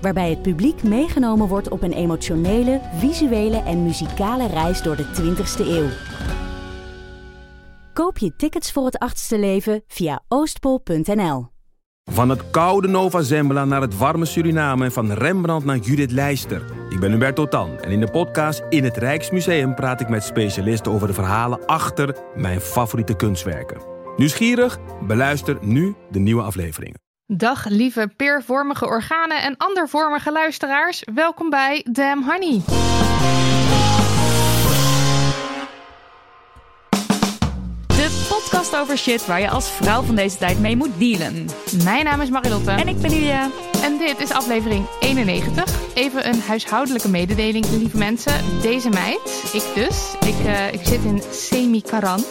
Waarbij het publiek meegenomen wordt op een emotionele, visuele en muzikale reis door de 20ste eeuw. Koop je tickets voor het achtste leven via oostpol.nl. Van het koude Nova Zembla naar het warme Suriname en van Rembrandt naar Judith Leister. Ik ben Hubert Totan en in de podcast In het Rijksmuseum praat ik met specialisten over de verhalen achter mijn favoriete kunstwerken. Nieuwsgierig? Beluister nu de nieuwe afleveringen. Dag lieve peervormige organen en andervormige luisteraars. Welkom bij Damn Honey. De podcast over shit waar je als vrouw van deze tijd mee moet dealen. Mijn naam is Marilotte. En ik ben Julia. En dit is aflevering 91. Even een huishoudelijke mededeling, lieve mensen. Deze meid, ik dus, ik, uh, ik zit in semi-karan.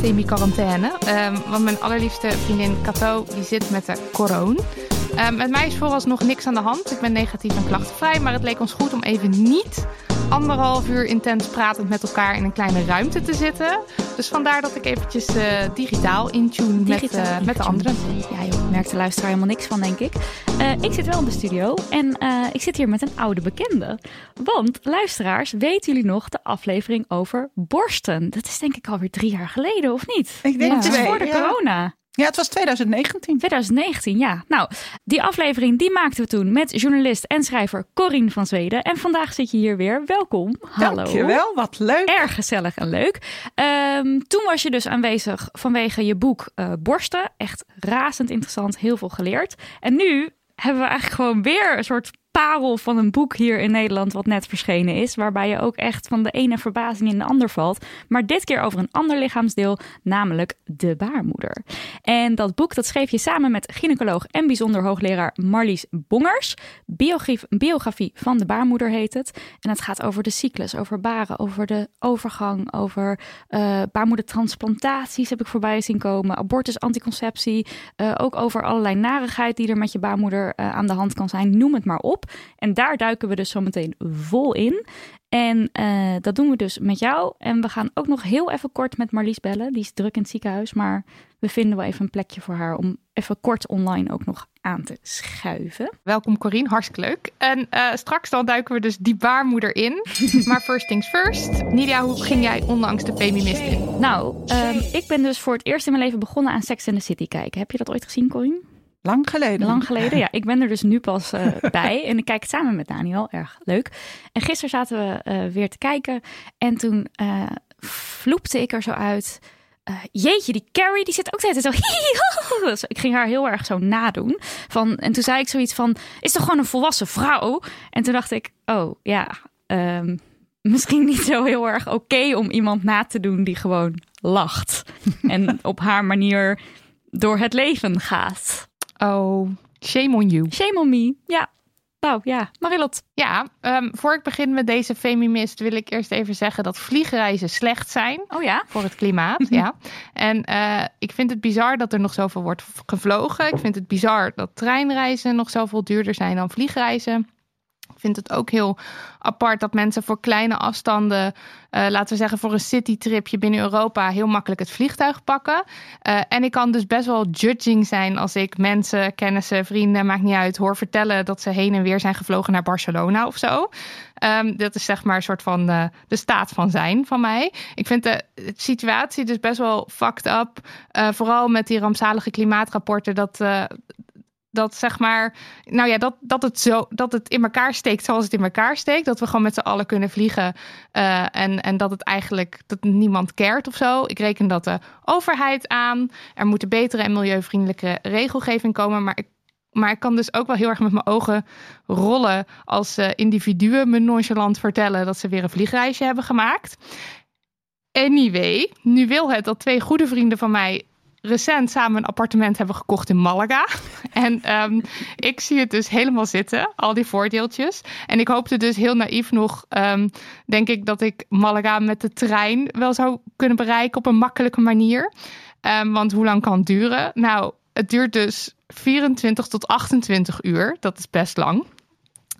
Semi-quarantaine. Um, want mijn allerliefste vriendin Cato, die zit met de corona. Um, met mij is vooralsnog niks aan de hand. Ik ben negatief en klachtenvrij. Maar het leek ons goed om even niet anderhalf uur intens pratend met elkaar in een kleine ruimte te zitten. Dus vandaar dat ik eventjes uh, digitaal intune met, uh, met de anderen. Ja joh, merkt de luisteraar helemaal niks van denk ik. Uh, ik zit wel in de studio en ik zit hier met een oude bekende. Want luisteraars, weten jullie nog de aflevering over borsten? Dat is denk ik alweer drie jaar geleden of niet? Ik denk ja. Het is voor de ja. corona. Ja, het was 2019. 2019, ja. Nou, die aflevering die maakten we toen met journalist en schrijver Corine van Zweden. En vandaag zit je hier weer. Welkom. Hallo. Dankjewel, wat leuk. Erg gezellig en leuk. Um, toen was je dus aanwezig vanwege je boek uh, Borsten. Echt razend interessant, heel veel geleerd. En nu hebben we eigenlijk gewoon weer een soort parel van een boek hier in Nederland wat net verschenen is. Waarbij je ook echt van de ene verbazing in de ander valt. Maar dit keer over een ander lichaamsdeel, namelijk de baarmoeder. En dat boek dat schreef je samen met gynaecoloog en bijzonder hoogleraar Marlies Bongers. Biografie, biografie van de baarmoeder heet het. En het gaat over de cyclus, over baren, over de overgang, over uh, baarmoedertransplantaties heb ik voorbij zien komen. Abortus, anticonceptie. Uh, ook over allerlei narigheid die er met je baarmoeder uh, aan de hand kan zijn. Noem het maar op. En daar duiken we dus zo meteen vol in. En uh, dat doen we dus met jou. En we gaan ook nog heel even kort met Marlies bellen. Die is druk in het ziekenhuis. Maar we vinden wel even een plekje voor haar om even kort online ook nog aan te schuiven. Welkom Corine, hartstikke leuk. En uh, straks dan duiken we dus die baarmoeder in. maar first things first. Nidia, hoe ging jij onlangs de Feminist in? Nou, um, ik ben dus voor het eerst in mijn leven begonnen aan Sex and the City kijken. Heb je dat ooit gezien, Corine? Lang geleden. Lang geleden, ja. Ik ben er dus nu pas uh, bij. En ik kijk het samen met Daniel. Erg leuk. En gisteren zaten we uh, weer te kijken. En toen uh, vloepte ik er zo uit. jeetje, die Carrie, die zit ook steeds zo... dus ik ging haar heel erg zo nadoen. Van, en toen zei ik zoiets van... Is toch gewoon een volwassen vrouw? En toen dacht ik, oh ja... Um, misschien niet zo heel erg oké okay om iemand na te doen die gewoon lacht. en op haar manier door het leven gaat. Oh, shame on you. Shame on me, ja. Nou ja, Marilot. Ja, um, voor ik begin met deze feminist wil ik eerst even zeggen dat vliegreizen slecht zijn. Oh ja? Voor het klimaat, ja. En uh, ik vind het bizar dat er nog zoveel wordt gevlogen. Ik vind het bizar dat treinreizen nog zoveel duurder zijn dan vliegreizen. Vind het ook heel apart dat mensen voor kleine afstanden, uh, laten we zeggen voor een citytripje binnen Europa, heel makkelijk het vliegtuig pakken. Uh, en ik kan dus best wel judging zijn als ik mensen, kennissen, vrienden, maakt niet uit, hoor vertellen dat ze heen en weer zijn gevlogen naar Barcelona of zo. Um, dat is zeg maar een soort van uh, de staat van zijn van mij. Ik vind de, de situatie dus best wel fucked up. vooral met die rampzalige klimaatrapporten. Dat, dat zeg maar, nou ja, dat, dat, het zo, dat het in elkaar steekt zoals het in elkaar steekt. Dat we gewoon met z'n allen kunnen vliegen. Uh, en, en dat het eigenlijk dat niemand cared of zo. Ik reken dat de overheid aan. Er moet een betere en milieuvriendelijke regelgeving komen. Maar ik, maar ik kan dus ook wel heel erg met mijn ogen rollen als uh, individuen me nonchalant vertellen dat ze weer een vliegreisje hebben gemaakt. Anyway, nu wil het dat twee goede vrienden van mij recent samen een appartement hebben gekocht in Malaga. En ehm, ik zie het dus helemaal zitten, al die voordeeltjes. En ik hoopte dus heel naïef nog, ehm, denk ik, dat ik Malaga met de trein wel zou kunnen bereiken op een makkelijke manier. Ehm, want hoe lang kan het duren? Nou, het duurt dus 24 tot 28 uur. Dat is best lang.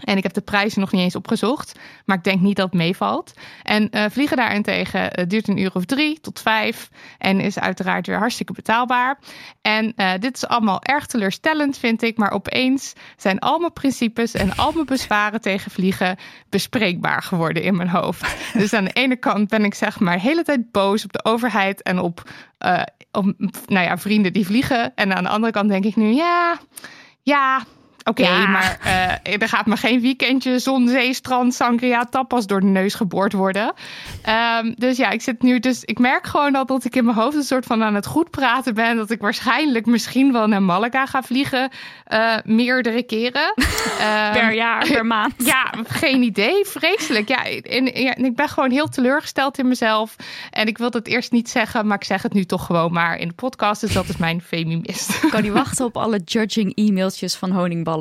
En ik heb de prijzen nog niet eens opgezocht. Maar ik denk niet dat het meevalt. En uh, vliegen daarentegen uh, duurt een uur of drie tot vijf. En is uiteraard weer hartstikke betaalbaar. En uh, dit is allemaal erg teleurstellend, vind ik. Maar opeens zijn al mijn principes en al mijn bezwaren tegen vliegen bespreekbaar geworden in mijn hoofd. Dus aan de ene kant ben ik zeg maar de hele tijd boos op de overheid en op, op nou ja, vrienden die vliegen. En aan de andere kant denk ik nu, ja, ja Oké, okay, ja. maar uh, er gaat me geen weekendje zon, zee, strand, sangria, tapas door de neus geboord worden. Um, dus ja, ik zit nu dus, ik merk gewoon al dat ik in mijn hoofd een soort van aan het goed praten ben. Dat ik waarschijnlijk misschien wel naar Malaga ga vliegen, uh, meerdere keren. um, per jaar, per maand. Ja, geen idee. Vreselijk. Ja, en, ja, ik ben gewoon heel teleurgesteld in mezelf. En ik wilde het eerst niet zeggen, maar ik zeg het nu toch gewoon maar in de podcast. Dus dat is mijn femimist. Ik kan niet wachten op alle judging e-mailtjes van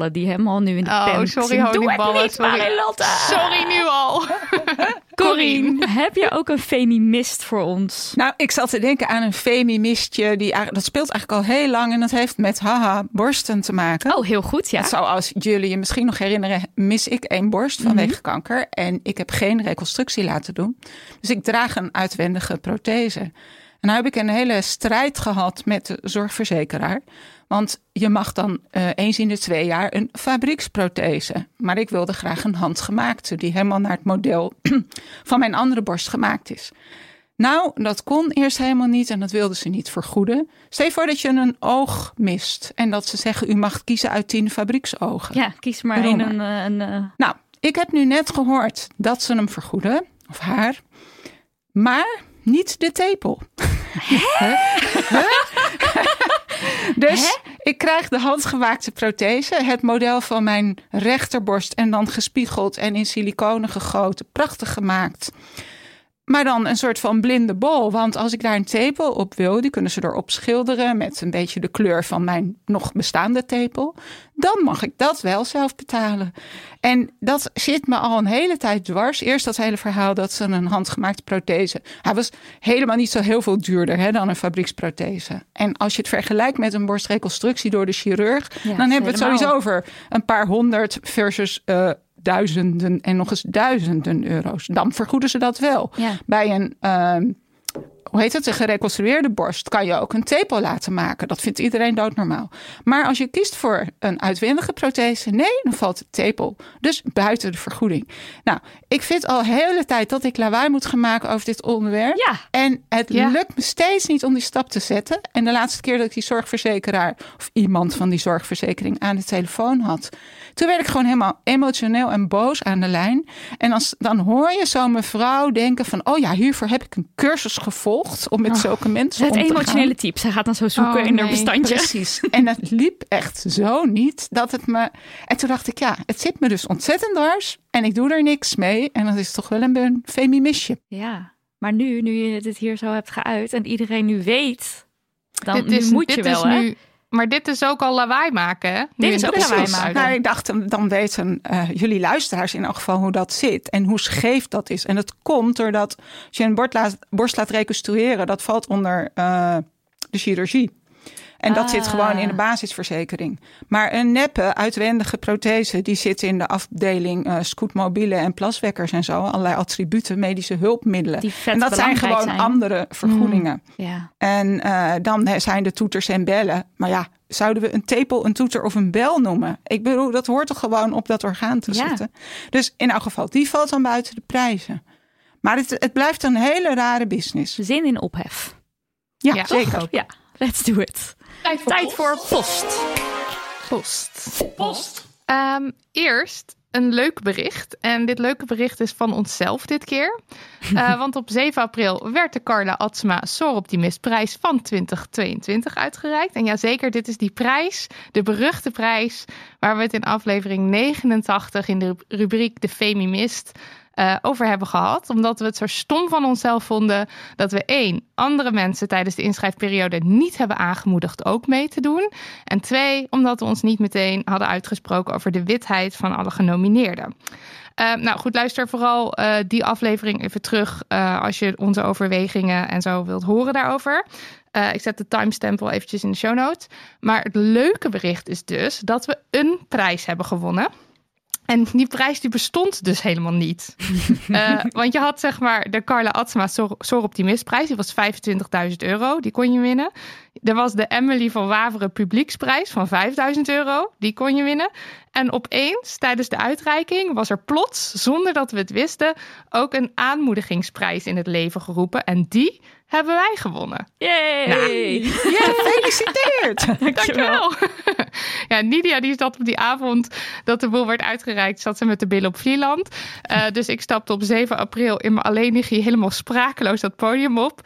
Die helemaal nu in de oh, sorry honingballen. Sorry. sorry nu al. Corine, heb je ook een femimist voor ons? Nou, ik zat te denken aan een femimistje. Die, dat speelt eigenlijk al heel lang. En dat heeft met haha borsten te maken. Oh, heel goed, ja. Zoals jullie je misschien nog herinneren, mis ik één borst vanwege mm -hmm. kanker. En ik heb geen reconstructie laten doen. Dus ik draag een uitwendige prothese. En nou heb ik een hele strijd gehad met de zorgverzekeraar. Want je mag dan uh, eens in de twee jaar een fabrieksprothese. Maar ik wilde graag een handgemaakte, die helemaal naar het model van mijn andere borst gemaakt is. Nou, dat kon eerst helemaal niet en dat wilden ze niet vergoeden. Stel je voor dat je een oog mist en dat ze zeggen: u mag kiezen uit tien fabrieksogen. Ja, kies maar één. Een, een, een, Nou, ik heb nu net gehoord dat ze hem vergoeden, of haar, maar niet de tepel. Hè? Dus Hè? ik krijg de handgemaakte prothese, het model van mijn rechterborst en dan gespiegeld en in siliconen gegoten, prachtig gemaakt. Maar dan een soort van blinde bol. Want als ik daar een tepel op wil, die kunnen ze erop schilderen met een beetje de kleur van mijn nog bestaande tepel. Dan mag ik dat wel zelf betalen. En dat zit me al een hele tijd dwars. Eerst dat hele verhaal dat ze een handgemaakte prothese. Hij was helemaal niet zo heel veel duurder hè, dan een fabrieksprothese. En als je het vergelijkt met een borstreconstructie door de chirurg, ja, dan hebben we het sowieso over een paar honderd versus. Uh, duizenden en nog eens duizenden euro's. Dan vergoeden ze dat wel. Ja. Bij een, uh, hoe heet het, een gereconstrueerde borst kan je ook een tepel laten maken. Dat vindt iedereen doodnormaal. Maar als je kiest voor een uitwendige prothese, nee, dan valt de tepel. Dus buiten de vergoeding. Nou, ik vind al de hele tijd dat ik lawaai moet gaan maken over dit onderwerp. Ja. En het Ja. lukt me steeds niet om die stap te zetten. En de laatste keer dat ik die zorgverzekeraar of iemand van die zorgverzekering aan de telefoon had, toen werd ik gewoon helemaal emotioneel en boos aan de lijn. En als, dan hoor je zo'n mevrouw denken van, oh ja, hiervoor heb ik een cursus gevolgd om met zulke mensen Het om te gaan. emotionele type. Zij gaat dan zo zoeken Oh, in haar bestandje. Precies. En het liep echt zo niet dat het me. En toen dacht ik, ja, het zit me dus ontzettend dwars. En ik doe er niks mee. En dat is toch wel een, een femimisje. Ja, maar nu, nu je dit hier zo hebt geuit en iedereen nu weet, dan dit nu is, moet dit je wel, is hè? nu, maar dit is ook al lawaai maken, hè? Dit is ook lawaai maken. Nou, ik dacht, dan weten eh, jullie luisteraars in elk geval hoe dat zit. En hoe scheef dat is. En dat komt doordat als je een borst laat, borst laat reconstrueren, dat valt onder eh, de chirurgie. En dat zit Ah. gewoon in de basisverzekering. Maar een neppe, uitwendige prothese, die zit in de afdeling eh scootmobielen en plaswekkers en zo. Allerlei attributen, medische hulpmiddelen. Die en dat zijn gewoon zijn. andere vergoedingen. Ja. En eh, dan eh, zijn de toeters en bellen. Maar ja, zouden we een tepel, een toeter of een bel noemen? Ik bedoel, dat hoort toch gewoon op dat orgaan te Ja. zitten. Dus in elk geval, die valt dan buiten de prijzen. Maar het, het blijft een hele rare business. Zin in ophef. Ja, Ja, zeker. Ja, let's do it. Tijd voor Tijd voor post. post. Post. Ehm, eerst een leuk bericht. En dit leuke bericht is van onszelf dit keer. Eh, want op 7 april werd de Carla Atsma Soroptimist-prijs van 2022 uitgereikt. En ja, zeker, dit is die prijs, de beruchte prijs, waar we het in aflevering 89 in de rubriek De Femimist uh, over hebben gehad. Omdat we het zo stom van onszelf vonden dat we één, andere mensen tijdens de inschrijfperiode niet hebben aangemoedigd ook mee te doen. En twee, omdat we ons niet meteen hadden uitgesproken over de witheid van alle genomineerden. Uh, nou goed, luister vooral uh, die aflevering even terug als je onze overwegingen en zo wilt horen daarover. ik zet de timestamp wel eventjes in de show notes. Maar het leuke bericht is dus dat we een prijs hebben gewonnen. En die prijs die bestond dus helemaal niet. uh, want je had zeg maar de Carla Atsma Sor Optimistprijs. Die was 25.000 euro. Die kon je winnen. Er was de Emily van Waveren Publieksprijs van 5.000 euro. Die kon je winnen. En opeens, tijdens de uitreiking, was er plots, zonder dat we het wisten, ook een aanmoedigingsprijs in het leven geroepen. En die hebben wij gewonnen. Yay! Nou, yeah, gefeliciteerd! Dankjewel. ja, Nidia die zat op die avond dat de boel werd uitgereikt, zat ze met de billen op Vlieland. Uh, dus ik stapte op 7 april in mijn alleenigje helemaal sprakeloos dat podium op.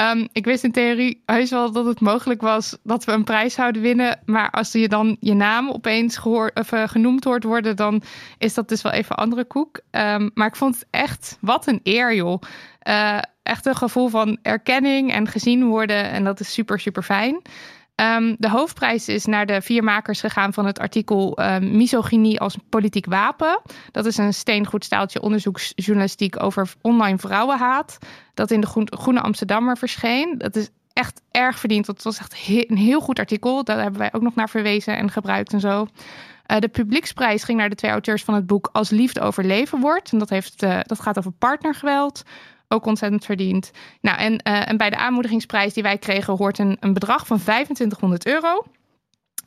Um, ik wist in theorie heus wel dat het mogelijk was dat we een prijs zouden winnen. Maar als je dan je naam opeens gehoord, of, uh, genoemd hoort worden, dan is dat dus wel even andere koek. Um, maar ik vond het echt, wat een eer joh. Uh, echt een gevoel van erkenning en gezien worden. En dat is super, super fijn. Um, de hoofdprijs is naar de vier makers gegaan van het artikel uh, Misogynie als politiek wapen. Dat is een steengoed staaltje onderzoeksjournalistiek over online vrouwenhaat. Dat in de Groene Amsterdammer verscheen. Dat is echt erg verdiend. Dat was echt een heel goed artikel. Daar hebben wij ook nog naar verwezen en gebruikt en zo. Uh, de publieksprijs ging naar de twee auteurs van het boek Als Liefde overleven wordt. En dat, heeft, uh, dat gaat over partnergeweld ook ontzettend verdiend. Nou, en, uh, en bij de aanmoedigingsprijs die wij kregen hoort een, een bedrag van 2500 euro.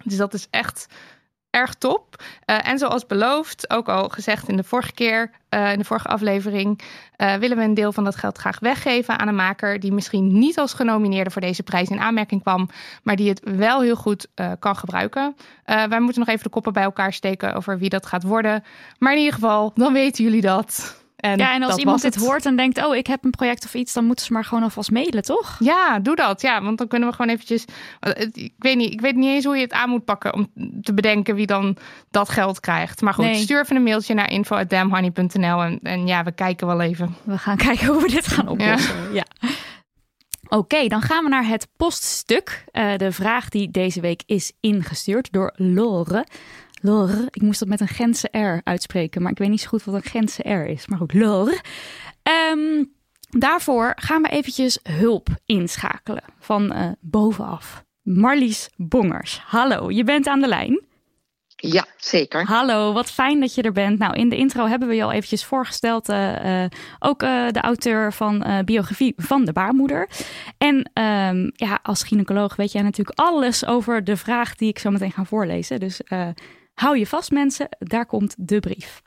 Dus dat is echt erg top. Uh, en zoals beloofd, ook al gezegd in de vorige keer, uh, in de vorige aflevering, willen we een deel van dat geld graag weggeven aan een maker die misschien niet als genomineerde voor deze prijs in aanmerking kwam, maar die het wel heel goed kan gebruiken. wij moeten nog even de koppen bij elkaar steken over wie dat gaat worden. Maar in ieder geval, dan weten jullie dat. En ja, en als iemand dit hoort en denkt, oh, ik heb een project of iets, dan moeten ze maar gewoon alvast mailen, toch? Ja, doe dat. Ja, want dan kunnen we gewoon eventjes. Ik weet niet, ik weet niet eens hoe je het aan moet pakken om te bedenken wie dan dat geld krijgt. Maar goed, nee. stuur even een mailtje naar info.damhoney.nl en, en ja, we kijken wel even. We gaan kijken hoe we dit gaan oplossen. Ja. ja. Oké, okay, dan gaan we naar het poststuk. Uh, de vraag die deze week is ingestuurd door Lore. Lore. Ik moest dat met een Gentse R uitspreken, maar ik weet niet zo goed wat een Gentse R is. Maar goed, Lore. Um, daarvoor gaan we eventjes hulp inschakelen van uh, bovenaf. Marlies Bongers. Hallo, je bent aan de lijn. Ja, zeker. Hallo, wat fijn dat je er bent. Nou, in de intro hebben we je al eventjes voorgesteld. Uh, uh, ook uh, de auteur van biografie van de baarmoeder. En um, ja, als gynaecoloog weet jij natuurlijk alles over de vraag die ik zo meteen ga voorlezen. Dus Hou je vast mensen, daar komt de brief.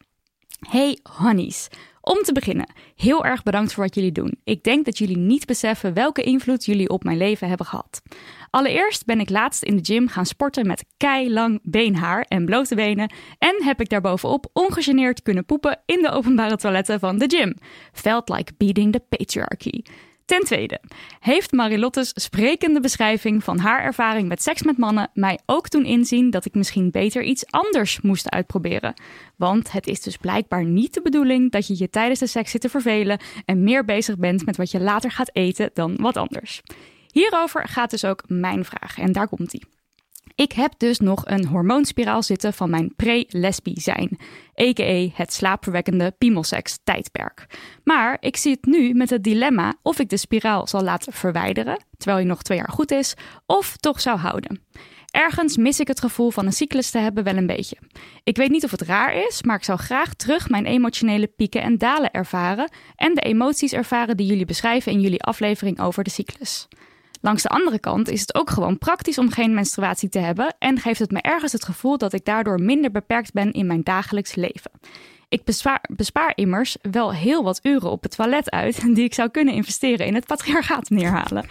Hey honeys. Om te beginnen, heel erg bedankt voor wat jullie doen. Ik denk dat jullie niet beseffen welke invloed jullie op mijn leven hebben gehad. Allereerst ben ik laatst in de gym gaan sporten met keilang beenhaar en blote benen en heb ik daarbovenop ongegeneerd kunnen poepen in de openbare toiletten van de gym. Felt like beating the patriarchy. Ten tweede, heeft Marilotte's sprekende beschrijving van haar ervaring met seks met mannen mij ook doen inzien dat ik misschien beter iets anders moest uitproberen. Want het is dus blijkbaar niet de bedoeling dat je je tijdens de seks zit te vervelen en meer bezig bent met wat je later gaat eten dan wat anders. Hierover gaat dus ook mijn vraag en daar komt ie. Ik heb dus nog een hormoonspiraal zitten van mijn pre-lesbi zijn, a.k.a. het slaapverwekkende piemelseks tijdperk. Maar ik zit nu met het dilemma of ik de spiraal zal laten verwijderen, terwijl hij nog twee jaar goed is, of toch zou houden. Ergens mis ik het gevoel van een cyclus te hebben wel een beetje. Ik weet niet of het raar is, maar ik zou graag terug mijn emotionele pieken en dalen ervaren en de emoties ervaren die jullie beschrijven in jullie aflevering over de cyclus. Langs de andere kant is het ook gewoon praktisch om geen menstruatie te hebben en geeft het me ergens het gevoel dat ik daardoor minder beperkt ben in mijn dagelijks leven. Ik bespaar, bespaar immers wel heel wat uren op het toilet uit die ik zou kunnen investeren in het patriarchaat neerhalen.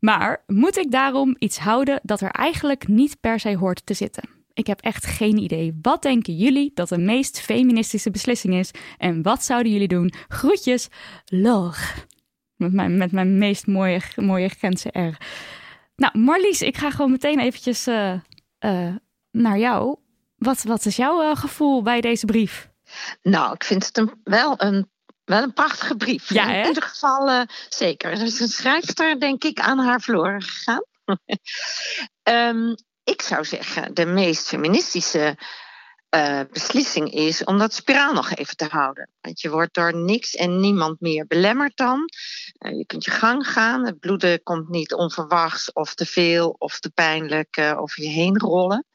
Maar moet ik daarom iets houden dat er eigenlijk niet per se hoort te zitten? Ik heb echt geen idee. Wat denken jullie dat de meest feministische beslissing is? En wat zouden jullie doen? Groetjes, Log. Met mijn, met mijn meest mooie, mooie Gentse R. Nou, Marlies, ik ga gewoon meteen eventjes uh, uh, naar jou. Wat, wat is jouw uh, gevoel bij deze brief? Nou, ik vind het een, wel een Wel een prachtige brief. Ja? In ieder geval uh, zeker. Er is een schrijfster, denk ik, aan haar verloren gegaan. um, ik zou zeggen, de meest feministische uh, beslissing is om dat spiraal nog even te houden. Want je wordt door niks en niemand meer belemmerd dan. Uh, je kunt je gang gaan. Het bloeden komt niet onverwachts of te veel of te pijnlijk uh, over je heen rollen.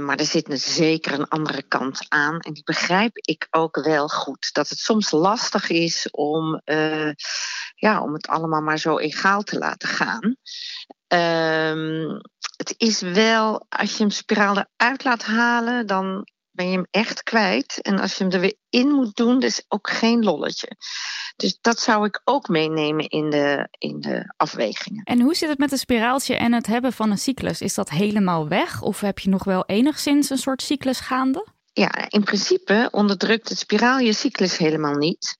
Maar er zit zeker een andere kant aan. En die begrijp ik ook wel goed. Dat het soms lastig is om, ja, om het allemaal maar zo egaal te laten gaan. Um, het is wel, als je hem spiraal eruit laat halen, dan ben je hem echt kwijt. En als je hem er weer in moet doen, is ook geen lolletje. Dus dat zou ik ook meenemen in de, in de afwegingen. En hoe zit het met een spiraaltje en het hebben van een cyclus? Is dat helemaal weg? Of heb je nog wel enigszins een soort cyclus gaande? Ja, in principe onderdrukt het spiraal je cyclus helemaal niet.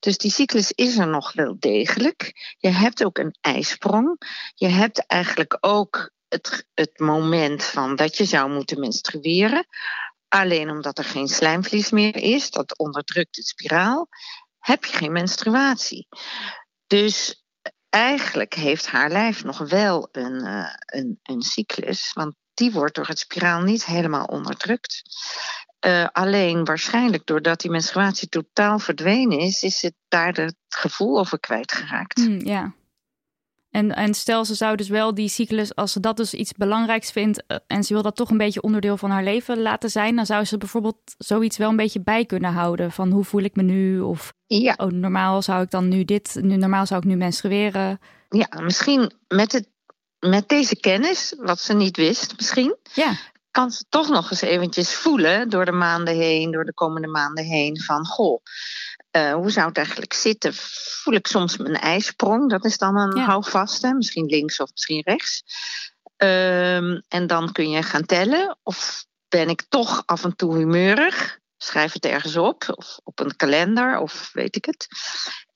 Dus die cyclus is er nog wel degelijk. Je hebt ook een ijsprong. Je hebt eigenlijk ook het, het moment van dat je zou moeten menstrueren. Alleen omdat er geen slijmvlies meer is, dat onderdrukt het spiraal, heb je geen menstruatie. Dus eigenlijk heeft haar lijf nog wel een, uh, een, een cyclus, want die wordt door het spiraal niet helemaal onderdrukt. Uh, alleen waarschijnlijk doordat die menstruatie totaal verdwenen is, is het daar het gevoel over kwijtgeraakt. Mm, ja. En, en stel, ze zou dus wel die cyclus, als ze dat dus iets belangrijks vindt uh, en ze wil dat toch een beetje onderdeel van haar leven laten zijn, dan zou ze bijvoorbeeld zoiets wel een beetje bij kunnen houden. Van hoe voel ik me nu? Of ja. oh, normaal zou ik dan nu dit, nu, normaal zou ik nu menstrueren. Ja, misschien met, het, met deze kennis, wat ze niet wist, misschien. Ja. Kan ze toch nog eens eventjes voelen door de maanden heen, door de komende maanden heen, van goh. Uh, hoe zou het eigenlijk zitten? Voel ik soms mijn ijsprong? Dat is dan een ja. houvast, misschien links of misschien rechts. Um, en dan kun je gaan tellen. Of ben ik toch af en toe humeurig? Schrijf het ergens op, of op een kalender, of weet ik het.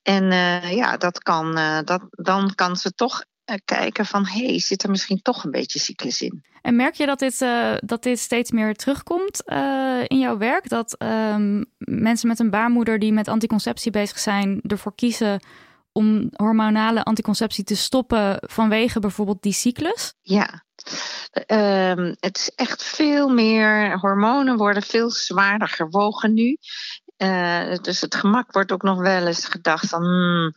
En uh, ja, dat kan, uh, dat, dan kan ze toch kijken van... hé, hey, zit er misschien toch een beetje cyclus in? En merk je dat dit, uh, dat dit steeds meer terugkomt uh, in jouw werk? Dat um, mensen met een baarmoeder die met anticonceptie bezig zijn... ervoor kiezen om hormonale anticonceptie te stoppen... vanwege bijvoorbeeld die cyclus? Ja, um, het is echt veel meer... hormonen worden veel zwaarder gewogen nu. Uh, dus het gemak wordt ook nog wel eens gedacht van, hmm,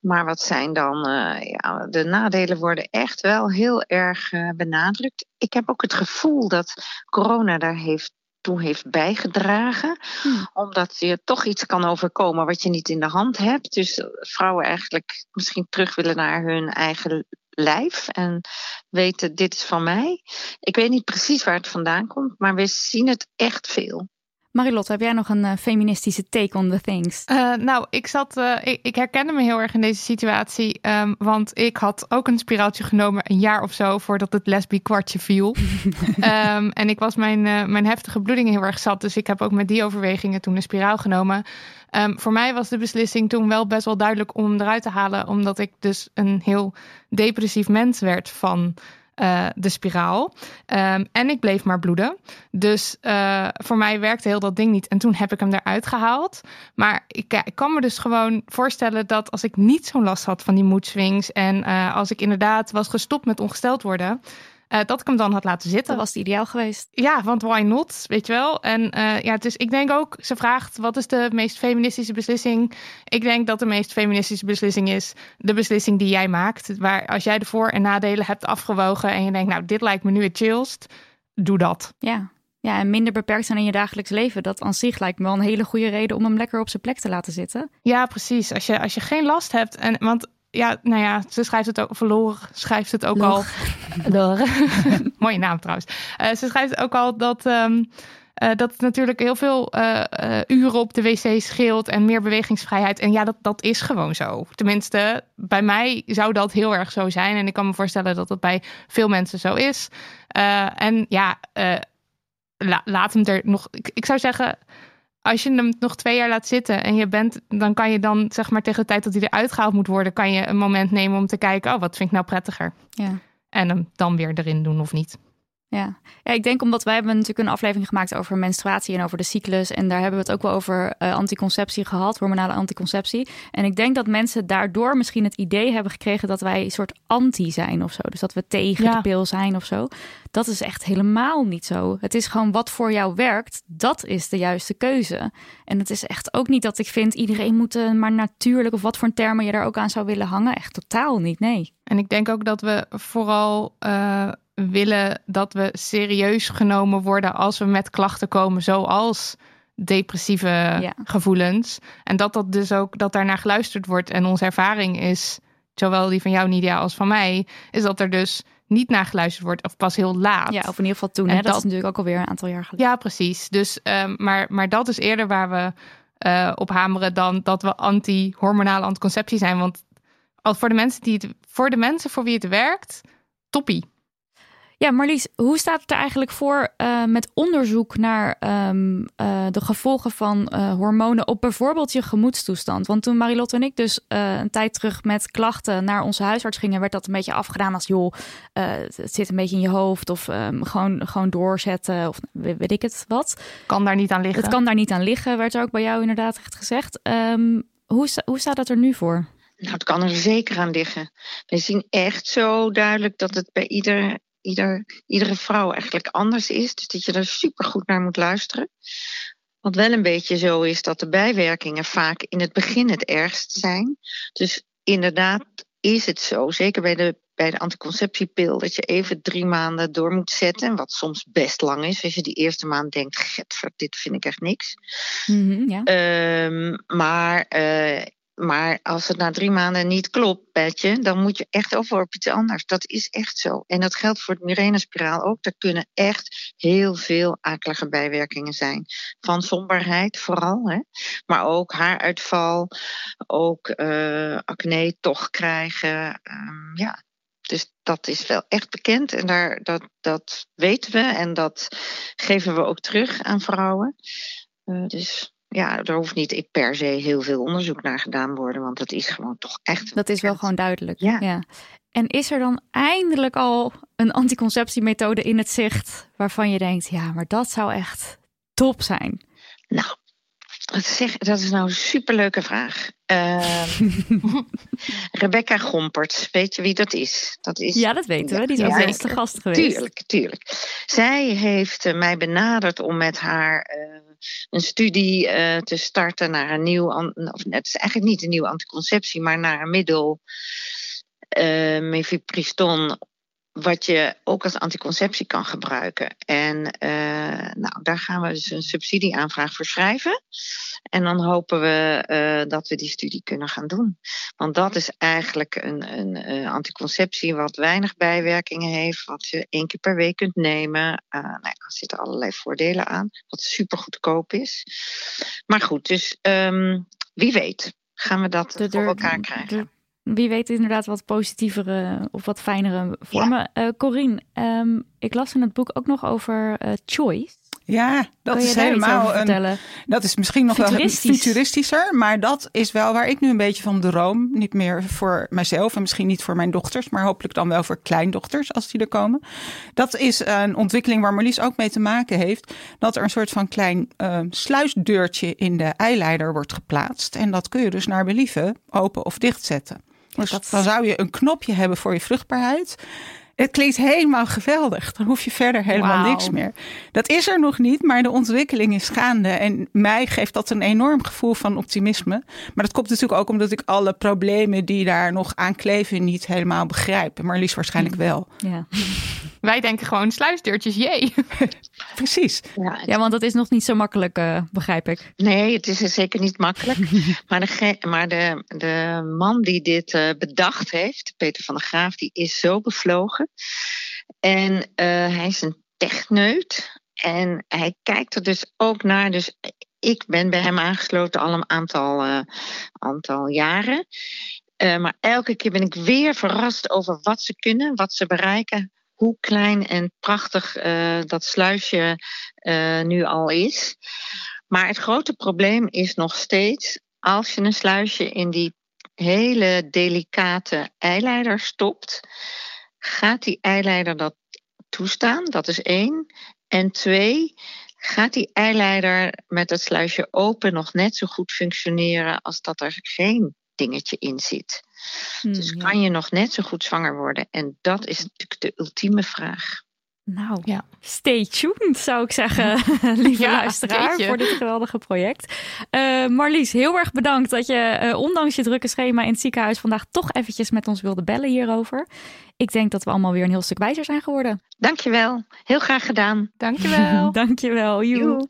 maar wat zijn dan, uh, ja, de nadelen worden echt wel heel erg uh, benadrukt. Ik heb ook het gevoel dat corona daar heeft toe heeft bijgedragen. Hmm. Omdat je toch iets kan overkomen wat je niet in de hand hebt. Dus vrouwen eigenlijk misschien terug willen naar hun eigen lijf en weten dit is van mij. Ik weet niet precies waar het vandaan komt, maar we zien het echt veel. Marilotte, heb jij nog een uh, feministische take on the things? Uh, nou, ik zat, uh, ik, ik, herkende me heel erg in deze situatie. Um, want ik had ook een spiraaltje genomen een jaar of zo voordat het lesbi kwartje viel. um, en ik was mijn, mijn heftige bloedingen heel erg zat. Dus ik heb ook met die overwegingen toen een spiraal genomen. Um, voor mij was de beslissing toen wel best wel duidelijk om eruit te halen. Omdat ik dus een heel depressief mens werd van uh, de spiraal. Um, en ik bleef maar bloeden. Dus uh, voor mij werkte heel dat ding niet. En toen heb ik hem eruit gehaald. Maar ik, ik kan me dus gewoon voorstellen dat als ik niet zo'n last had van die mood swings. En als ik inderdaad was gestopt met ongesteld worden. Uh, dat ik hem dan had laten zitten. Dat was het ideaal geweest. Ja, want why not? Weet je wel? En uh, ja, dus ik denk ook, ze vraagt wat is de meest feministische beslissing? Ik denk dat de meest feministische beslissing is de beslissing die jij maakt. Waar als jij de voor- en nadelen hebt afgewogen en je denkt, nou, dit lijkt me nu het chillst, doe dat. Ja. Ja, en minder beperkt zijn in je dagelijks leven. Dat aan zich lijkt me wel een hele goede reden om hem lekker op zijn plek te laten zitten. Ja, precies. Als je, als je geen last hebt. En, want ja, nou ja, ze schrijft het ook, verloren schrijft het ook Log. al. Door. Mooie naam trouwens. Uh, ze schrijft ook al dat, um, uh, dat het natuurlijk heel veel uh, uren op de wc scheelt en meer bewegingsvrijheid. En ja, dat, dat is gewoon zo. Tenminste, bij mij zou dat heel erg zo zijn. En ik kan me voorstellen dat dat bij veel mensen zo is. en ja, la, laat hem er nog. Ik, ik zou zeggen als je hem nog twee jaar laat zitten en je bent, dan kan je dan zeg maar tegen de tijd dat hij eruit gehaald moet worden, kan je een moment nemen om te kijken, oh, wat vind ik nou prettiger? Ja. En hem dan weer erin doen of niet. Ja. ja, ik denk omdat wij hebben natuurlijk een aflevering gemaakt over menstruatie en over de cyclus. En daar hebben we het ook wel over uh, anticonceptie gehad, hormonale anticonceptie. En ik denk dat mensen daardoor misschien het idee hebben gekregen dat wij een soort anti zijn of zo. Dus dat we tegen Ja. de pil zijn of zo. Dat is echt helemaal niet zo. Het is gewoon wat voor jou werkt, dat is de juiste keuze. En het is echt ook niet dat ik vind iedereen moet eh, maar natuurlijk of wat voor termen je daar ook aan zou willen hangen. Echt totaal niet, nee. En ik denk ook dat we vooral eh, willen dat we serieus genomen worden als we met klachten komen, zoals depressieve Ja. gevoelens. En dat dat dus ook dat daarnaar geluisterd wordt. En onze ervaring is, zowel die van jou, Nidia, als van mij, is dat er dus niet naar geluisterd wordt, of pas heel laat. Ja, of in ieder geval toen. En Hè? Dat, dat- is natuurlijk ook alweer een aantal jaar geleden. Ja, precies. Dus, ehm, maar, maar dat is eerder waar we eh, op hameren dan dat we anti-hormonale anticonceptie zijn. Want als voor de mensen die het, voor de mensen voor wie het werkt, toppie. Ja, Marlies, hoe staat het er eigenlijk voor eh, met onderzoek naar ehm, eh, de gevolgen van eh, hormonen op bijvoorbeeld je gemoedstoestand? Want toen Marilotte en ik dus eh, een tijd terug met klachten naar onze huisarts gingen, werd dat een beetje afgedaan als joh, eh, het zit een beetje in je hoofd of ehm, gewoon, gewoon doorzetten of weet ik het wat. Kan daar niet aan liggen. Het kan daar niet aan liggen, werd er ook bij jou inderdaad echt gezegd. Ehm, hoe, hoe staat dat er nu voor? Nou, het kan er zeker aan liggen. We zien echt zo duidelijk dat het bij ieder, ieder, iedere vrouw eigenlijk anders is. Dus dat je er super goed naar moet luisteren. Wat wel een beetje zo is dat de bijwerkingen vaak in het begin het ergst zijn. Dus inderdaad is het zo, zeker bij de, bij de anticonceptiepil, dat je even drie maanden door moet zetten. Wat soms best lang is. Als je die eerste maand denkt, "Getver, dit vind ik echt niks. Mhm, ja. Ehm, maar, eh, maar als het na drie maanden niet klopt, Betje, dan moet je echt over op iets anders. Dat is echt zo. En dat geldt voor het Mirena-spiraal ook. Er kunnen echt heel veel akelige bijwerkingen zijn. Van somberheid vooral, hè? maar ook haaruitval, ook eh, acne toch krijgen. Ehm, ja. Dus dat is wel echt bekend en daar, dat, dat weten we en dat geven we ook terug aan vrouwen. Eh, dus ja, er hoeft niet per se heel veel onderzoek naar gedaan worden, want dat is gewoon toch echt. Dat is wel gewoon duidelijk. Ja. En is er dan eindelijk al een anticonceptiemethode in het zicht waarvan je denkt, ja, maar dat zou echt top zijn? Nou, dat, zeg, dat is nou een superleuke vraag. Ehm, Rebecca Gomperts, weet je wie dat is? Dat is Ja, dat weten we. Ja, Die is ja, te zeker. gast geweest. Tuurlijk, tuurlijk. Zij heeft eh, mij benaderd om met haar eh, een studie eh, te starten naar een nieuw, of het is eigenlijk niet een nieuwe anticonceptie, maar naar een middel, eh mifepriston, wat je ook als anticonceptie kan gebruiken. En eh, nou, daar gaan we dus een subsidieaanvraag voor schrijven. En dan hopen we eh, dat we die studie kunnen gaan doen. Want dat is eigenlijk een, een eh, anticonceptie wat weinig bijwerkingen heeft, wat je één keer per week kunt nemen. Nou, er zitten allerlei voordelen aan, wat super goedkoop is. Maar goed, dus ehm, wie weet gaan we dat De- voor elkaar krijgen. Wie weet inderdaad wat positievere of wat fijnere vormen. Eh Corine, ehm, ik las in het boek ook nog over eh, choice. Ja, dat is helemaal een. Dat is misschien nog wel Futuristisch. futuristischer, maar dat is wel waar ik nu een beetje van droom. Niet meer voor mijzelf en misschien niet voor mijn dochters, maar hopelijk dan wel voor kleindochters als die er komen. Dat is een ontwikkeling waar Marlies ook mee te maken heeft. Dat er een soort van klein eh, sluisdeurtje in de eileider wordt geplaatst. En dat kun je dus naar believen open of dichtzetten. Dus dat- dan zou je een knopje hebben voor je vruchtbaarheid. Het klinkt helemaal geweldig. Dan hoef je verder helemaal niks meer. Dat is er nog niet, maar de ontwikkeling is gaande. En mij geeft dat een enorm gevoel van optimisme. Maar dat komt natuurlijk ook omdat ik alle problemen die daar nog aan kleven niet helemaal begrijp. Maar Lies waarschijnlijk wel. Ja. Wij denken gewoon sluisdeurtjes, jee. Precies. Ja, ja, want dat is nog niet zo makkelijk, eh, begrijp ik. Nee, het is zeker niet makkelijk. maar de, maar de, de man die dit eh, bedacht heeft, Peter van der Graaf, die is zo bevlogen. En eh, hij is een techneut. En hij kijkt er dus ook naar. Dus ik ben bij hem aangesloten al een aantal, eh, aantal jaren. Eh, maar elke keer ben ik weer verrast over wat ze kunnen, wat ze bereiken. Hoe klein en prachtig eh, dat sluisje eh, nu al is. Maar het grote probleem is nog steeds, als je een sluisje in die hele delicate eileider stopt, gaat die eileider dat toestaan? Dat is één. En twee, gaat die eileider met het sluisje open nog net zo goed functioneren als dat er geen dingetje in zit? Hmm, dus ja. kan je nog net zo goed zwanger worden? En dat is natuurlijk de ultieme vraag. Nou, Ja. stay tuned zou ik zeggen, lieve Ja, luisteraar, voor dit geweldige project. Eh, Marlies, heel erg bedankt dat je eh, ondanks je drukke schema in het ziekenhuis vandaag toch eventjes met ons wilde bellen hierover. Ik denk dat we allemaal weer een heel stuk wijzer zijn geworden. Dankjewel. Heel graag gedaan. Dankjewel. Dankjewel. Joe.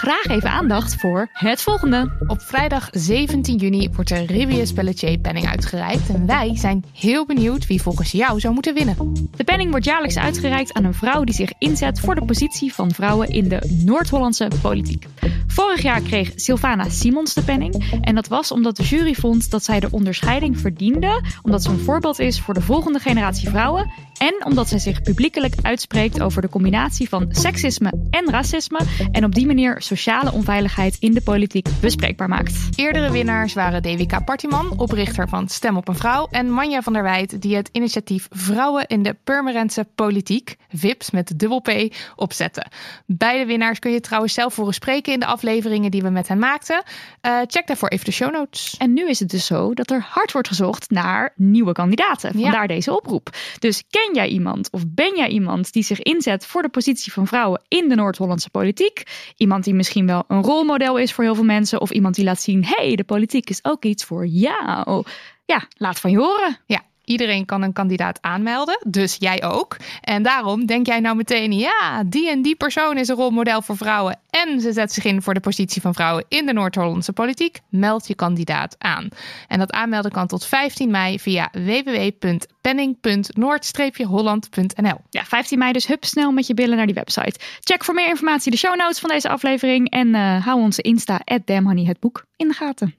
Graag even aandacht voor het volgende. Op vrijdag 17 juni wordt de Rivius Pelletier penning uitgereikt. En wij zijn heel benieuwd wie volgens jou zou moeten winnen. De penning wordt jaarlijks uitgereikt aan een vrouw die zich inzet voor de positie van vrouwen in de Noord-Hollandse politiek. Vorig jaar kreeg Sylvana Simons de penning. En dat was omdat de jury vond dat zij de onderscheiding verdiende, omdat ze een voorbeeld is voor de volgende generatie vrouwen. En omdat zij zich publiekelijk uitspreekt over de combinatie van seksisme en racisme. En op die manier sociale onveiligheid in de politiek bespreekbaar maakt. Eerdere winnaars waren Devika Partiman, oprichter van Stem op een Vrouw, en Manja van der Weijt, die het initiatief Vrouwen in de Purmerendse Politiek, VIPS met dubbel P, opzette. Beide winnaars kun je trouwens zelf horen spreken in de afleveringen die we met hen maakten. Eh, check daarvoor even de show notes. En nu is het dus zo dat er hard wordt gezocht naar nieuwe kandidaten. Ja. Vandaar deze oproep. Dus ken jij iemand of ben jij iemand die zich inzet voor de positie van vrouwen in de Noord-Hollandse politiek? Iemand die misschien wel een rolmodel is voor heel veel mensen of iemand die laat zien: hé, hey, de politiek is ook iets voor jou. Ja, laat van je horen. Ja, iedereen kan een kandidaat aanmelden, dus jij ook. En daarom denk jij nou meteen, ja, die en die persoon is een rolmodel voor vrouwen en ze zet zich in voor de positie van vrouwen in de Noord-Hollandse politiek. Meld je kandidaat aan. En dat aanmelden kan tot 15 mei via www.penning.noord-holland.nl. Ja, 15 mei dus hup snel met je billen naar die website. Check voor meer informatie de show notes van deze aflevering en eh, hou onze Insta @damhoney het boek in de gaten.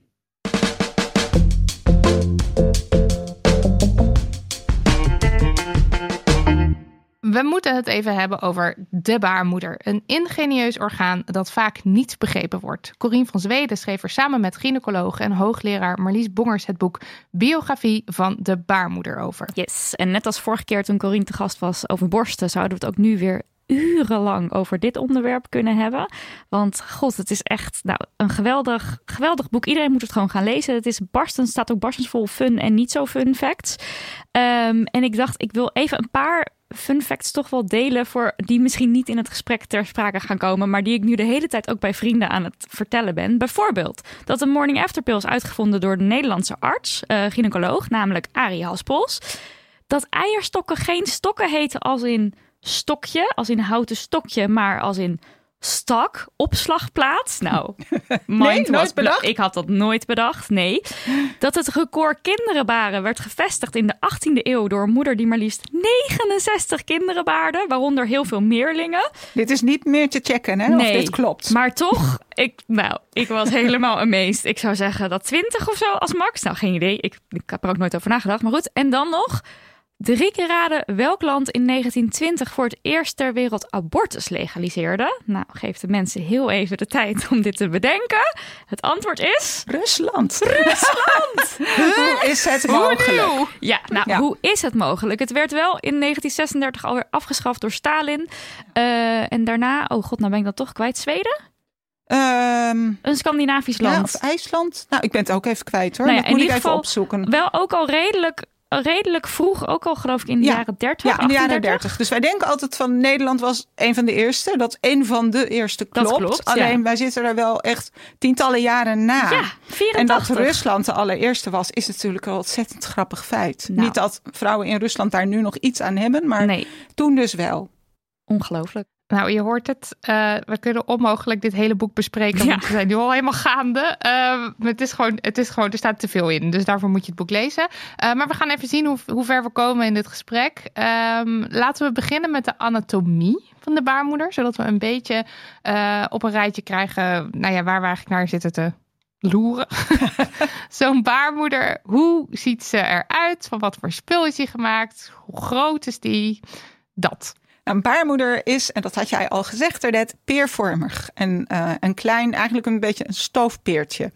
We moeten het even hebben over de baarmoeder. Een ingenieus orgaan dat vaak niet begrepen wordt. Corien van Zweden schreef er samen met gynaecoloog en hoogleraar Marlies Bongers het boek Biografie van de baarmoeder over. Yes, en net als vorige keer toen Corine te gast was over borsten, zouden we het ook nu weer urenlang over dit onderwerp kunnen hebben. Want god, het is echt nou, een geweldig, geweldig boek. Iedereen moet het gewoon gaan lezen. Het is barstens, staat ook barstens vol fun en niet zo fun facts. Ehm, en ik dacht, ik wil even een paar fun facts toch wel delen voor die misschien niet in het gesprek ter sprake gaan komen, maar die ik nu de hele tijd ook bij vrienden aan het vertellen ben. Bijvoorbeeld dat de morning after pill is uitgevonden door de Nederlandse arts, eh gynaecoloog, namelijk Arie Haspols. Dat eierstokken geen stokken heten als in stokje, als in houten stokje, maar als in stak, opslagplaats. Nou, mind nooit was blo- bedacht? Ik had dat nooit bedacht, nee. Dat het record kinderen baren werd gevestigd in de 18e eeuw door een moeder die maar liefst 69 kinderen baarde, waaronder heel veel meerlingen. Dit is niet meer te checken, hè? Of dit klopt. Maar toch, ik, nou, ik was helemaal amazed. Ik zou zeggen dat 20 of zo als max. Nou, geen idee. Ik, ik heb er ook nooit over nagedacht. Maar goed, en dan nog. Drie keer raden welk land in 1920 voor het eerst ter wereld abortus legaliseerde. Nou, geef de mensen heel even de tijd om dit te bedenken. Het antwoord is... Rusland. Rusland! Hoe is het mogelijk? Ja, nou, Ja. hoe is het mogelijk? Het werd wel in 1936 alweer afgeschaft door Stalin. Eh, en daarna, oh god, nou ben ik dat toch kwijt. Zweden? Ehm, Een Scandinavisch ja, land. of IJsland? Nou, ik ben het ook even kwijt hoor. Nou ja, dat moet ik even geval opzoeken. Wel ook al redelijk, redelijk vroeg, ook al geloof ik in de Ja. jaren 30. Ja, in de jaren 38. 30. Dus wij denken altijd van Nederland was een van de eerste. Dat een van de eerste Dat klopt. ja. Alleen wij zitten er wel echt tientallen jaren na. Ja, En dat 84. Rusland de allereerste was, is natuurlijk een ontzettend grappig feit. Nou. Niet dat vrouwen in Rusland daar nu nog iets aan hebben, maar Nee, toen dus wel. ongelooflijk. Nou, je hoort het. Eh, we kunnen onmogelijk dit hele boek bespreken. Ja. Want we zijn nu al helemaal gaande. Eh, maar het is, gewoon, het is gewoon, er staat te veel in. Dus daarvoor moet je het boek lezen. Eh, maar we gaan even zien hoe, hoe ver we komen in dit gesprek. Ehm, laten we beginnen met de anatomie van de baarmoeder. Zodat we een beetje eh, op een rijtje krijgen. Nou ja, waar we eigenlijk naar zitten te loeren. Zo'n baarmoeder, hoe ziet ze eruit? Van wat voor spul is die gemaakt? Hoe groot is die? Dat. Een baarmoeder is, en dat had jij al gezegd daarnet, peervormig. En eh, een klein, eigenlijk een beetje een stoofpeertje.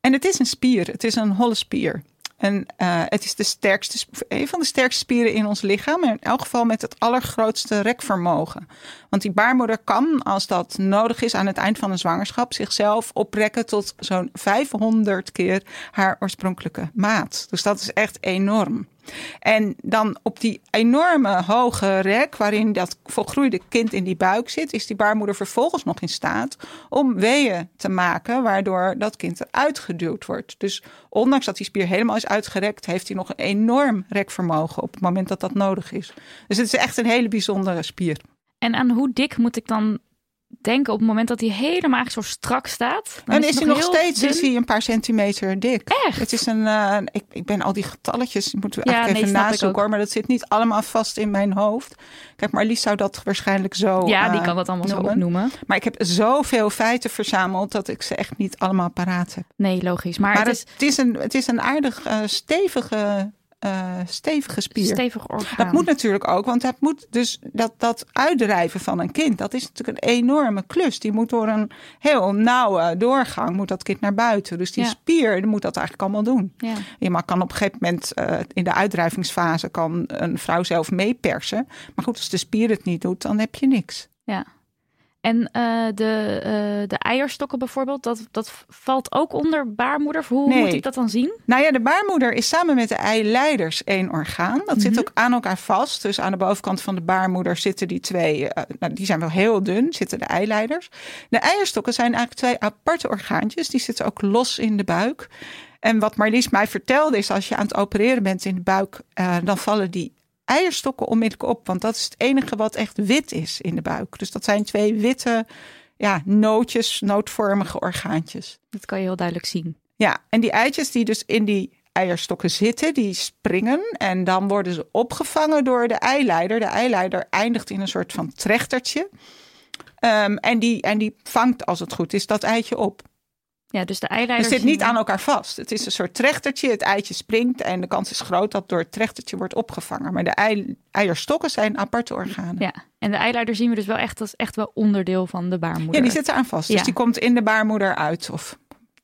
En het is een spier, het is een holle spier. En uh, het is de sterkste, een van de sterkste spieren in ons lichaam. In elk geval met het allergrootste rekvermogen. Want die baarmoeder kan, als dat nodig is aan het eind van een zwangerschap, zichzelf oprekken tot zo'n 500 keer haar oorspronkelijke maat. Dus dat is echt enorm. En dan op die enorme hoge rek waarin dat volgroeide kind in die buik zit, is die baarmoeder vervolgens nog in staat om weeën te maken, waardoor dat kind eruit geduwd wordt. Dus ondanks dat die spier helemaal is uitgerekt, heeft hij nog een enorm rekvermogen op het moment dat dat nodig is. Dus het is echt een hele bijzondere spier. En aan hoe dik moet ik dan denken op het moment dat hij helemaal zo strak staat. Dan en is, hij nog steeds is hij een paar centimeter dik. Echt? Het is een, uh, ik, ik ben al die getalletjes, moeten we ja, eigenlijk even nazoeken hoor. Maar dat zit niet allemaal vast in mijn hoofd. Kijk, maar Lies zou dat waarschijnlijk zo Ja, die uh, kan dat allemaal noemen. zo opnoemen. Maar ik heb zoveel feiten verzameld dat ik ze echt niet allemaal paraat heb. Nee, logisch. Maar, maar het, is... het, is... een, het is een aardig uh, stevige uh, stevige spier. Stevig orgaan. Dat moet natuurlijk ook, want dat moet dus dat, dat uitdrijven van een kind, dat is natuurlijk een enorme klus. Die moet door een heel nauwe doorgang, moet dat kind naar buiten. Dus die ja. spier moet dat eigenlijk allemaal doen. Ja. Je mag kan op een gegeven moment uh, in de uitdrijvingsfase kan een vrouw zelf meepersen. Maar goed, als de spier het niet doet, dan heb je niks. Ja. En uh, de, uh, de eierstokken bijvoorbeeld, dat, dat valt ook onder baarmoeder. Hoe nee. moet ik dat dan zien? Nou ja, de baarmoeder is samen met de eileiders één orgaan. Dat mm -hmm. zit ook aan elkaar vast. Dus aan de bovenkant van de baarmoeder zitten die twee, uh, nou, die zijn wel heel dun, zitten de eileiders. De eierstokken zijn eigenlijk twee aparte orgaantjes. Die zitten ook los in de buik. En wat Marlies mij vertelde is, als je aan het opereren bent in de buik, dan vallen die eierstokken onmiddellijk op. Want dat is het enige wat echt wit is in de buik. Dus dat zijn twee witte ja, nootjes, nootvormige orgaantjes. Dat kan je heel duidelijk zien. Ja, en die eitjes die dus in die eierstokken zitten, die springen en dan worden ze opgevangen door de eileider. De eileider eindigt in een soort van trechtertje. Um, en, die, en die vangt, als het goed is, dat eitje op. Ja, dus de eileider. Het zit niet aan elkaar vast. Het is een soort trechtertje. Het eitje springt en de kans is groot dat door het trechtertje wordt opgevangen. Maar de ei, eierstokken zijn aparte organen. Ja, en de eileider zien we dus wel echt als echt wel onderdeel van de baarmoeder. Ja, die zit aan vast. Dus Ja. die komt in de baarmoeder uit. Of,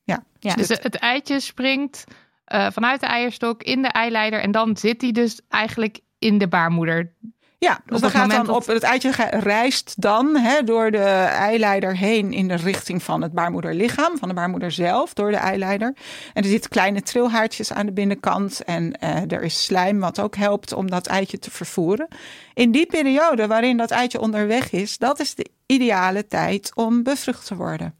ja. Ja. Dus het eitje springt eh, vanuit de eierstok in de eileider. En dan zit hij dus eigenlijk in de baarmoeder. Ja, dus dan het gaat dan op, het eitje reist dan hè, door de eileider heen in de richting van het baarmoederlichaam, van de baarmoeder zelf, door de eileider. En er zitten kleine trilhaartjes aan de binnenkant en eh, er is slijm wat ook helpt om dat eitje te vervoeren. In die periode waarin dat eitje onderweg is, dat is de ideale tijd om bevrucht te worden.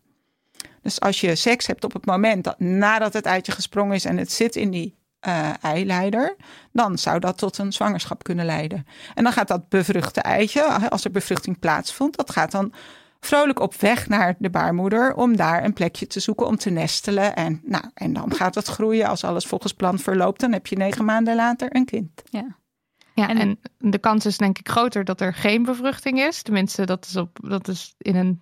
Dus als je seks hebt op het moment dat nadat het eitje gesprongen is en het zit in die uh, eileider, dan zou dat tot een zwangerschap kunnen leiden. En dan gaat dat bevruchte eitje, als er bevruchting plaatsvond, dat gaat dan vrolijk op weg naar de baarmoeder om daar een plekje te zoeken om te nestelen. En, nou, en dan gaat het groeien. Als alles volgens plan verloopt, dan heb je negen maanden later een kind. Ja. Ja, En- en, de kans is denk ik groter dat er geen bevruchting is. Tenminste, dat is, op, dat is in een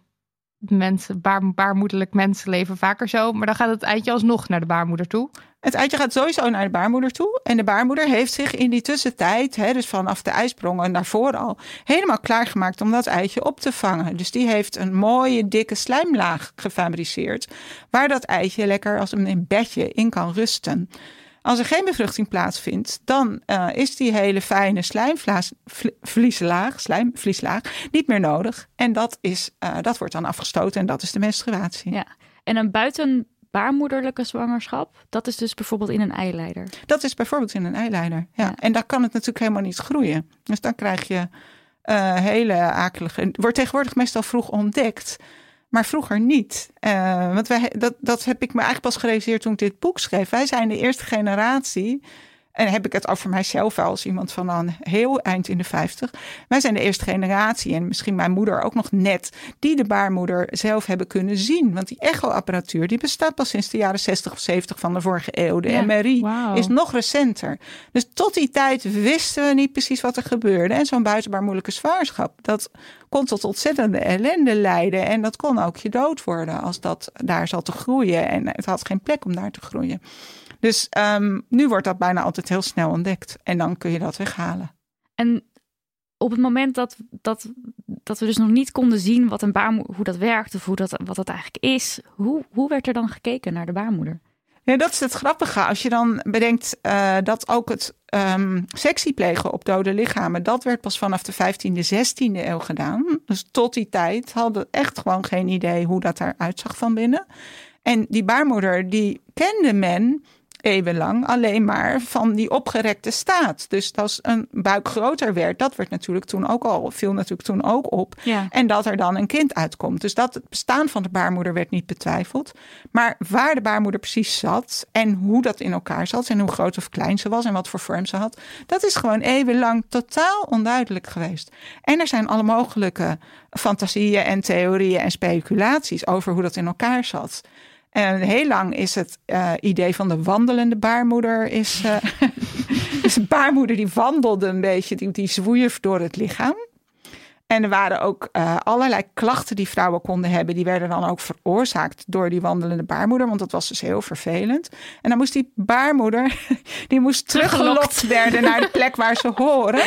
mensen, baarmoederlijk mensenleven vaker zo. Maar dan gaat het eitje alsnog naar de baarmoeder toe. Het eitje gaat sowieso naar de baarmoeder toe. En de baarmoeder heeft zich in die tussentijd, hè, dus vanaf de ijsprong en daarvoor al, helemaal klaargemaakt om dat eitje op te vangen. Dus die heeft een mooie, dikke slijmlaag gefabriceerd. Waar dat eitje lekker als een bedje in kan rusten. Als er geen bevruchting plaatsvindt, dan uh, is die hele fijne slijmvlieslaag, slijmvlieslaag niet meer nodig. En dat, is, uh, dat wordt dan afgestoten en dat is de menstruatie. Ja. En een buiten baarmoederlijke zwangerschap, dat is dus bijvoorbeeld in een eileider. Dat is bijvoorbeeld in een eileider. Ja. Ja. En daar kan het natuurlijk helemaal niet groeien. Dus dan krijg je uh, hele akelige. Het wordt tegenwoordig meestal vroeg ontdekt. Maar vroeger niet. Uh, want wij, dat, dat heb ik me eigenlijk pas gerealiseerd toen ik dit boek schreef. Wij zijn de eerste generatie. En heb ik het over mijzelf als iemand van dan heel eind in de 50. Wij zijn de eerste generatie en misschien mijn moeder ook nog net. Die de baarmoeder zelf hebben kunnen zien. Want die echoapparatuur die bestaat pas sinds de jaren 60 of 70 van de vorige eeuw. De Ja, MRI is nog recenter. Dus tot die tijd wisten we niet precies wat er gebeurde. En zo'n buitenbaarmoedelijke zwangerschap, dat kon tot ontzettende ellende leiden. En dat kon ook je dood worden als dat daar zat te groeien. En het had geen plek om daar te groeien. Dus um, nu wordt dat bijna altijd heel snel ontdekt. En dan kun je dat weghalen. En op het moment dat, dat, dat we dus nog niet konden zien wat een baarmoeder, hoe dat werkt of hoe dat, wat dat eigenlijk is, hoe, hoe werd er dan gekeken naar de baarmoeder? Ja, dat is het grappige. Als je dan bedenkt uh, dat ook het um, plegen op dode lichamen, dat werd pas vanaf de 15e, 16e eeuw gedaan. Dus tot die tijd hadden echt gewoon geen idee hoe dat eruit zag van binnen. En die baarmoeder, die kende men eeuwenlang alleen maar van die opgerekte staat. Dus als een buik groter werd, dat werd natuurlijk toen ook al, viel natuurlijk toen ook op. Ja. En dat er dan een kind uitkomt. Dus dat het bestaan van de baarmoeder werd niet betwijfeld. Maar waar de baarmoeder precies zat en hoe dat in elkaar zat en hoe groot of klein ze was en wat voor vorm ze had, dat is gewoon eeuwenlang totaal onduidelijk geweest. En er zijn alle mogelijke fantasieën en theorieën en speculaties over hoe dat in elkaar zat. En heel lang is het uh, idee van de wandelende baarmoeder. Is, uh, is een baarmoeder die wandelde een beetje, die, die zwoeif door het lichaam. En er waren ook uh, allerlei klachten die vrouwen konden hebben. Die werden dan ook veroorzaakt door die wandelende baarmoeder. Want dat was dus heel vervelend. En dan moest die baarmoeder, die moest teruggelokt werden naar de plek waar ze horen.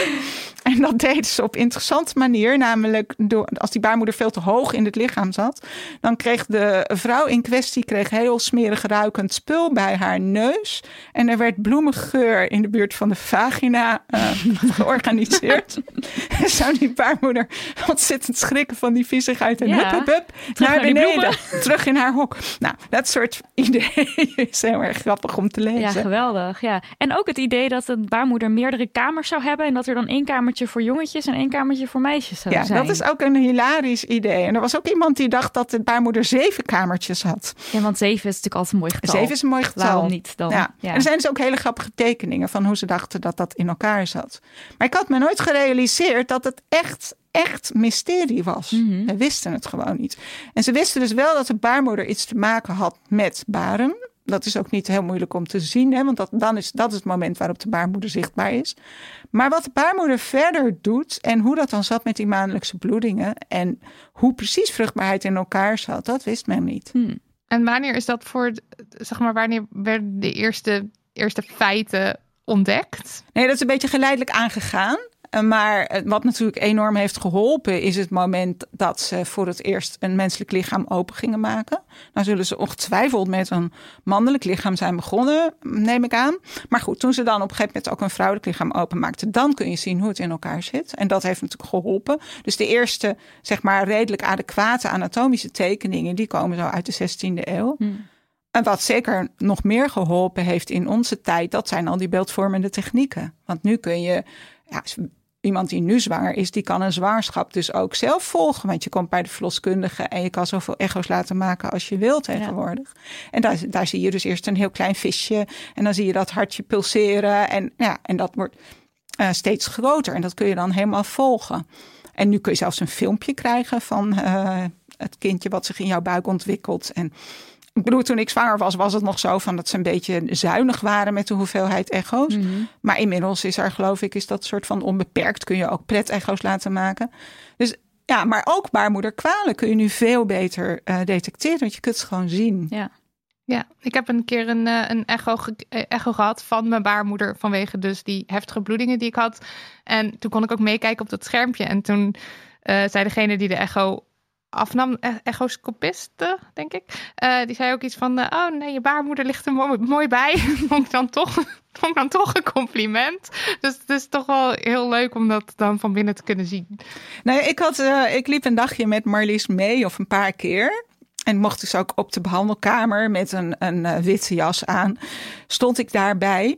En dat deden ze op interessante manier. Namelijk door, als die baarmoeder veel te hoog in het lichaam zat. Dan kreeg de vrouw in kwestie kreeg heel smerig ruikend spul bij haar neus. En er werd bloemengeur in de buurt van de vagina uh, georganiseerd. en zou die baarmoeder ontzettend schrikken van die viezigheid. En Ja. hup, hup, hup, Terug naar beneden. Terug in haar hok. Nou, dat soort ideeën is heel erg grappig om te lezen. Ja, geweldig. Ja. En ook het idee dat een baarmoeder meerdere kamers zou hebben. En dat er dan één kamertje voor jongetjes en één kamertje voor meisjes zou Ja, zijn. dat is ook een hilarisch idee. En er was ook iemand die dacht dat de baarmoeder zeven kamertjes had. Ja, want zeven is natuurlijk altijd een mooi getal. Zeven is een mooi getal. Waarom niet dan? Ja. Ja. En er zijn dus ook hele grappige tekeningen van hoe ze dachten dat dat in elkaar zat. Maar ik had me nooit gerealiseerd dat het echt, echt mysterie was. Mhm. We wisten het gewoon niet. En ze wisten dus wel dat de baarmoeder iets te maken had met baren. Dat is ook niet heel moeilijk om te zien, hè? want dat, dan is, dat is het moment waarop de baarmoeder zichtbaar is. Maar wat de baarmoeder verder doet en hoe dat dan zat met die maandelijkse bloedingen en hoe precies vruchtbaarheid in elkaar zat, dat wist men niet. Hm. En wanneer is dat voor, zeg maar, wanneer werden de eerste, eerste feiten ontdekt? Nee, dat is een beetje geleidelijk aangegaan. Eh, Maar eh, wat natuurlijk enorm heeft geholpen, is het moment dat ze voor het eerst een menselijk lichaam open gingen maken. Nou zullen ze ongetwijfeld met een mannelijk lichaam zijn begonnen, neem ik aan. Maar goed, toen ze dan op een gegeven moment ook een vrouwelijk lichaam openmaakten, dan kun je zien hoe het in elkaar zit. En dat heeft natuurlijk geholpen. Dus de eerste, zeg maar, redelijk adequate anatomische tekeningen, die komen zo uit de 16e eeuw. Hm. En wat zeker nog meer geholpen heeft in onze tijd, dat zijn al die beeldvormende technieken. Want nu kun je, ja, iemand die nu zwanger is, die kan een zwangerschap dus ook zelf volgen. Want je komt bij de verloskundige en je kan zoveel echo's laten maken als je wilt tegenwoordig. En daar, daar zie je dus eerst een heel klein visje en dan zie je dat hartje pulseren. En, ja, en dat wordt eh, steeds groter en dat kun je dan helemaal volgen. En nu kun je zelfs een filmpje krijgen van eh, het kindje wat zich in jouw buik ontwikkelt. En ik bedoel, toen ik zwanger was, was het nog zo van dat ze een beetje zuinig waren met de hoeveelheid echo's. Mhm. Maar inmiddels is er, geloof ik, is dat soort van onbeperkt. Kun je ook pret-echo's laten maken. Dus ja, maar ook baarmoederkwalen kun je nu veel beter eh, detecteren, want je kunt het gewoon zien. Ja. Ja, ik heb een keer een, eh, een echo, ge- eh, echo gehad van mijn baarmoeder vanwege dus die heftige bloedingen die ik had. En toen kon ik ook meekijken op dat schermpje. En toen zei degene die de echo afnam, e- echoscopiste, denk ik, eh, die zei ook iets van, eh, oh nee, je baarmoeder ligt er mooi, bij. vond ik dan toch, vond ik dan toch een compliment. Dus het is toch wel heel leuk om dat dan van binnen te kunnen zien. Nou, ik, had, eh, ik liep een dagje met Marlies mee, of een paar keer. En mocht dus ook op de behandelkamer met een, een witte jas aan. Stond ik daarbij.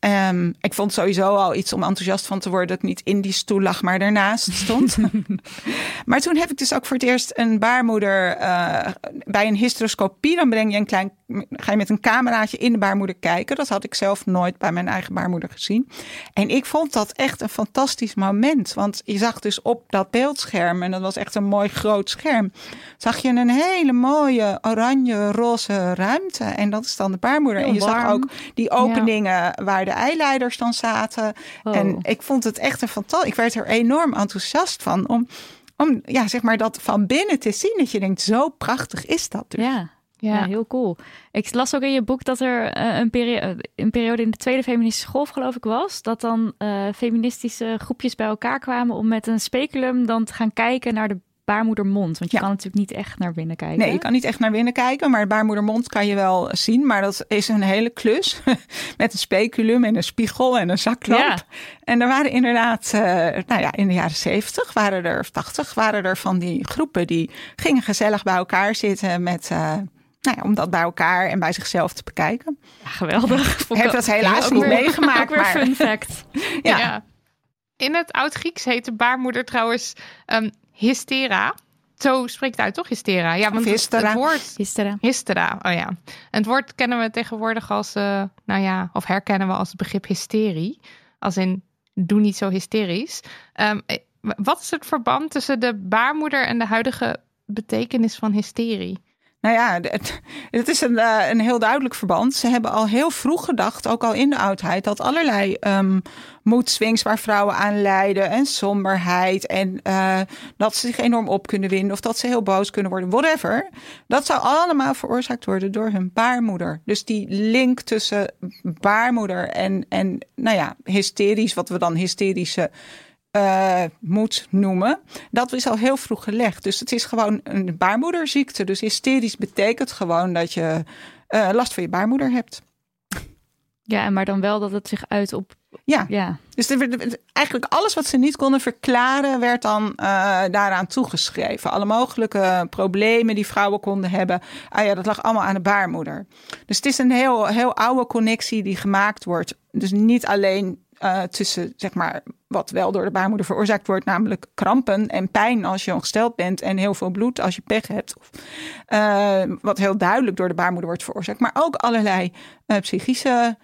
Ehm, ik vond sowieso al iets om enthousiast van te worden dat niet in die stoel lag, maar daarnaast stond. maar toen heb ik dus ook voor het eerst een baarmoeder eh, bij een hysteroscopie. Dan breng je een klein, ga je met een cameraatje in de baarmoeder kijken. Dat had ik zelf nooit bij mijn eigen baarmoeder gezien. En ik vond dat echt een fantastisch moment. Want je zag dus op dat beeldscherm, en dat was echt een mooi groot scherm, zag je een hele mooie oranje-roze ruimte. En dat is dan de baarmoeder. Heel en je zag ook die openingen waar de eileiders dan zaten. Oh. En ik vond het echt een fantastisch. Ik werd er enorm enthousiast van om, om ja, zeg maar dat van binnen te zien. Dat je denkt, zo prachtig is dat dus. Ja. Ja. heel cool. Ik las ook in je boek dat er eh, een, perio- een periode in de Tweede Feministische Golf, geloof ik, was. Dat dan eh, feministische groepjes bij elkaar kwamen om met een speculum dan te gaan kijken naar de baarmoedermond? Want je Ja. kan natuurlijk niet echt naar binnen kijken. Nee, je kan niet echt naar binnen kijken, maar de baarmoedermond kan je wel zien. Maar dat is een hele klus met een speculum en een spiegel en een zaklamp. Ja. En er waren inderdaad, eh, nou ja, in de jaren 70 waren er, of 80 waren er van die groepen die gingen gezellig bij elkaar zitten met, eh, nou ja, om dat bij elkaar en bij zichzelf te bekijken. Ja, geweldig. Ik heb dat helaas Ook niet weer- meegemaakt, Ook weer maar fun fact. ja. Ja. In het Oud-Grieks heet de baarmoeder trouwens ehm, hystera. Zo spreekt het uit, toch? Hystera. Ja, want het- hystera. het woord Gisteren. hystera. Oh ja. En het woord kennen we tegenwoordig als, eh, nou ja, of herkennen we als het begrip hysterie. Als in, doe niet zo hysterisch. Ehm, eh, wat is het verband tussen de baarmoeder en de huidige betekenis van hysterie? Nou ja, het, het is een, eh, een heel duidelijk verband. Ze hebben al heel vroeg gedacht, ook al in de oudheid, dat allerlei um, moedswings waar vrouwen aan lijden en somberheid en uh, dat ze zich enorm op kunnen winden of dat ze heel boos kunnen worden, whatever. Dat zou allemaal veroorzaakt worden door hun baarmoeder. Dus die link tussen baarmoeder en, en nou ja, hysterisch, wat we dan hysterische uh, moet noemen. Dat is al heel vroeg gelegd. Dus het is gewoon een baarmoederziekte. Dus hysterisch betekent gewoon dat je uh, last van je baarmoeder hebt. Ja, maar dan wel dat het zich uit op. Ja, ja. dus eigenlijk alles wat ze niet konden verklaren, werd dan uh, daaraan toegeschreven. Alle mogelijke problemen die vrouwen konden hebben. Ah ja, dat lag allemaal aan de baarmoeder. Dus het is een heel, heel oude connectie die gemaakt wordt. Dus niet alleen uh, tussen, zeg maar, wat wel door de baarmoeder veroorzaakt wordt, namelijk krampen en pijn als je ongesteld bent en heel veel bloed als je pech hebt. Of, uh, wat heel duidelijk door de baarmoeder wordt veroorzaakt, maar ook allerlei uh, psychische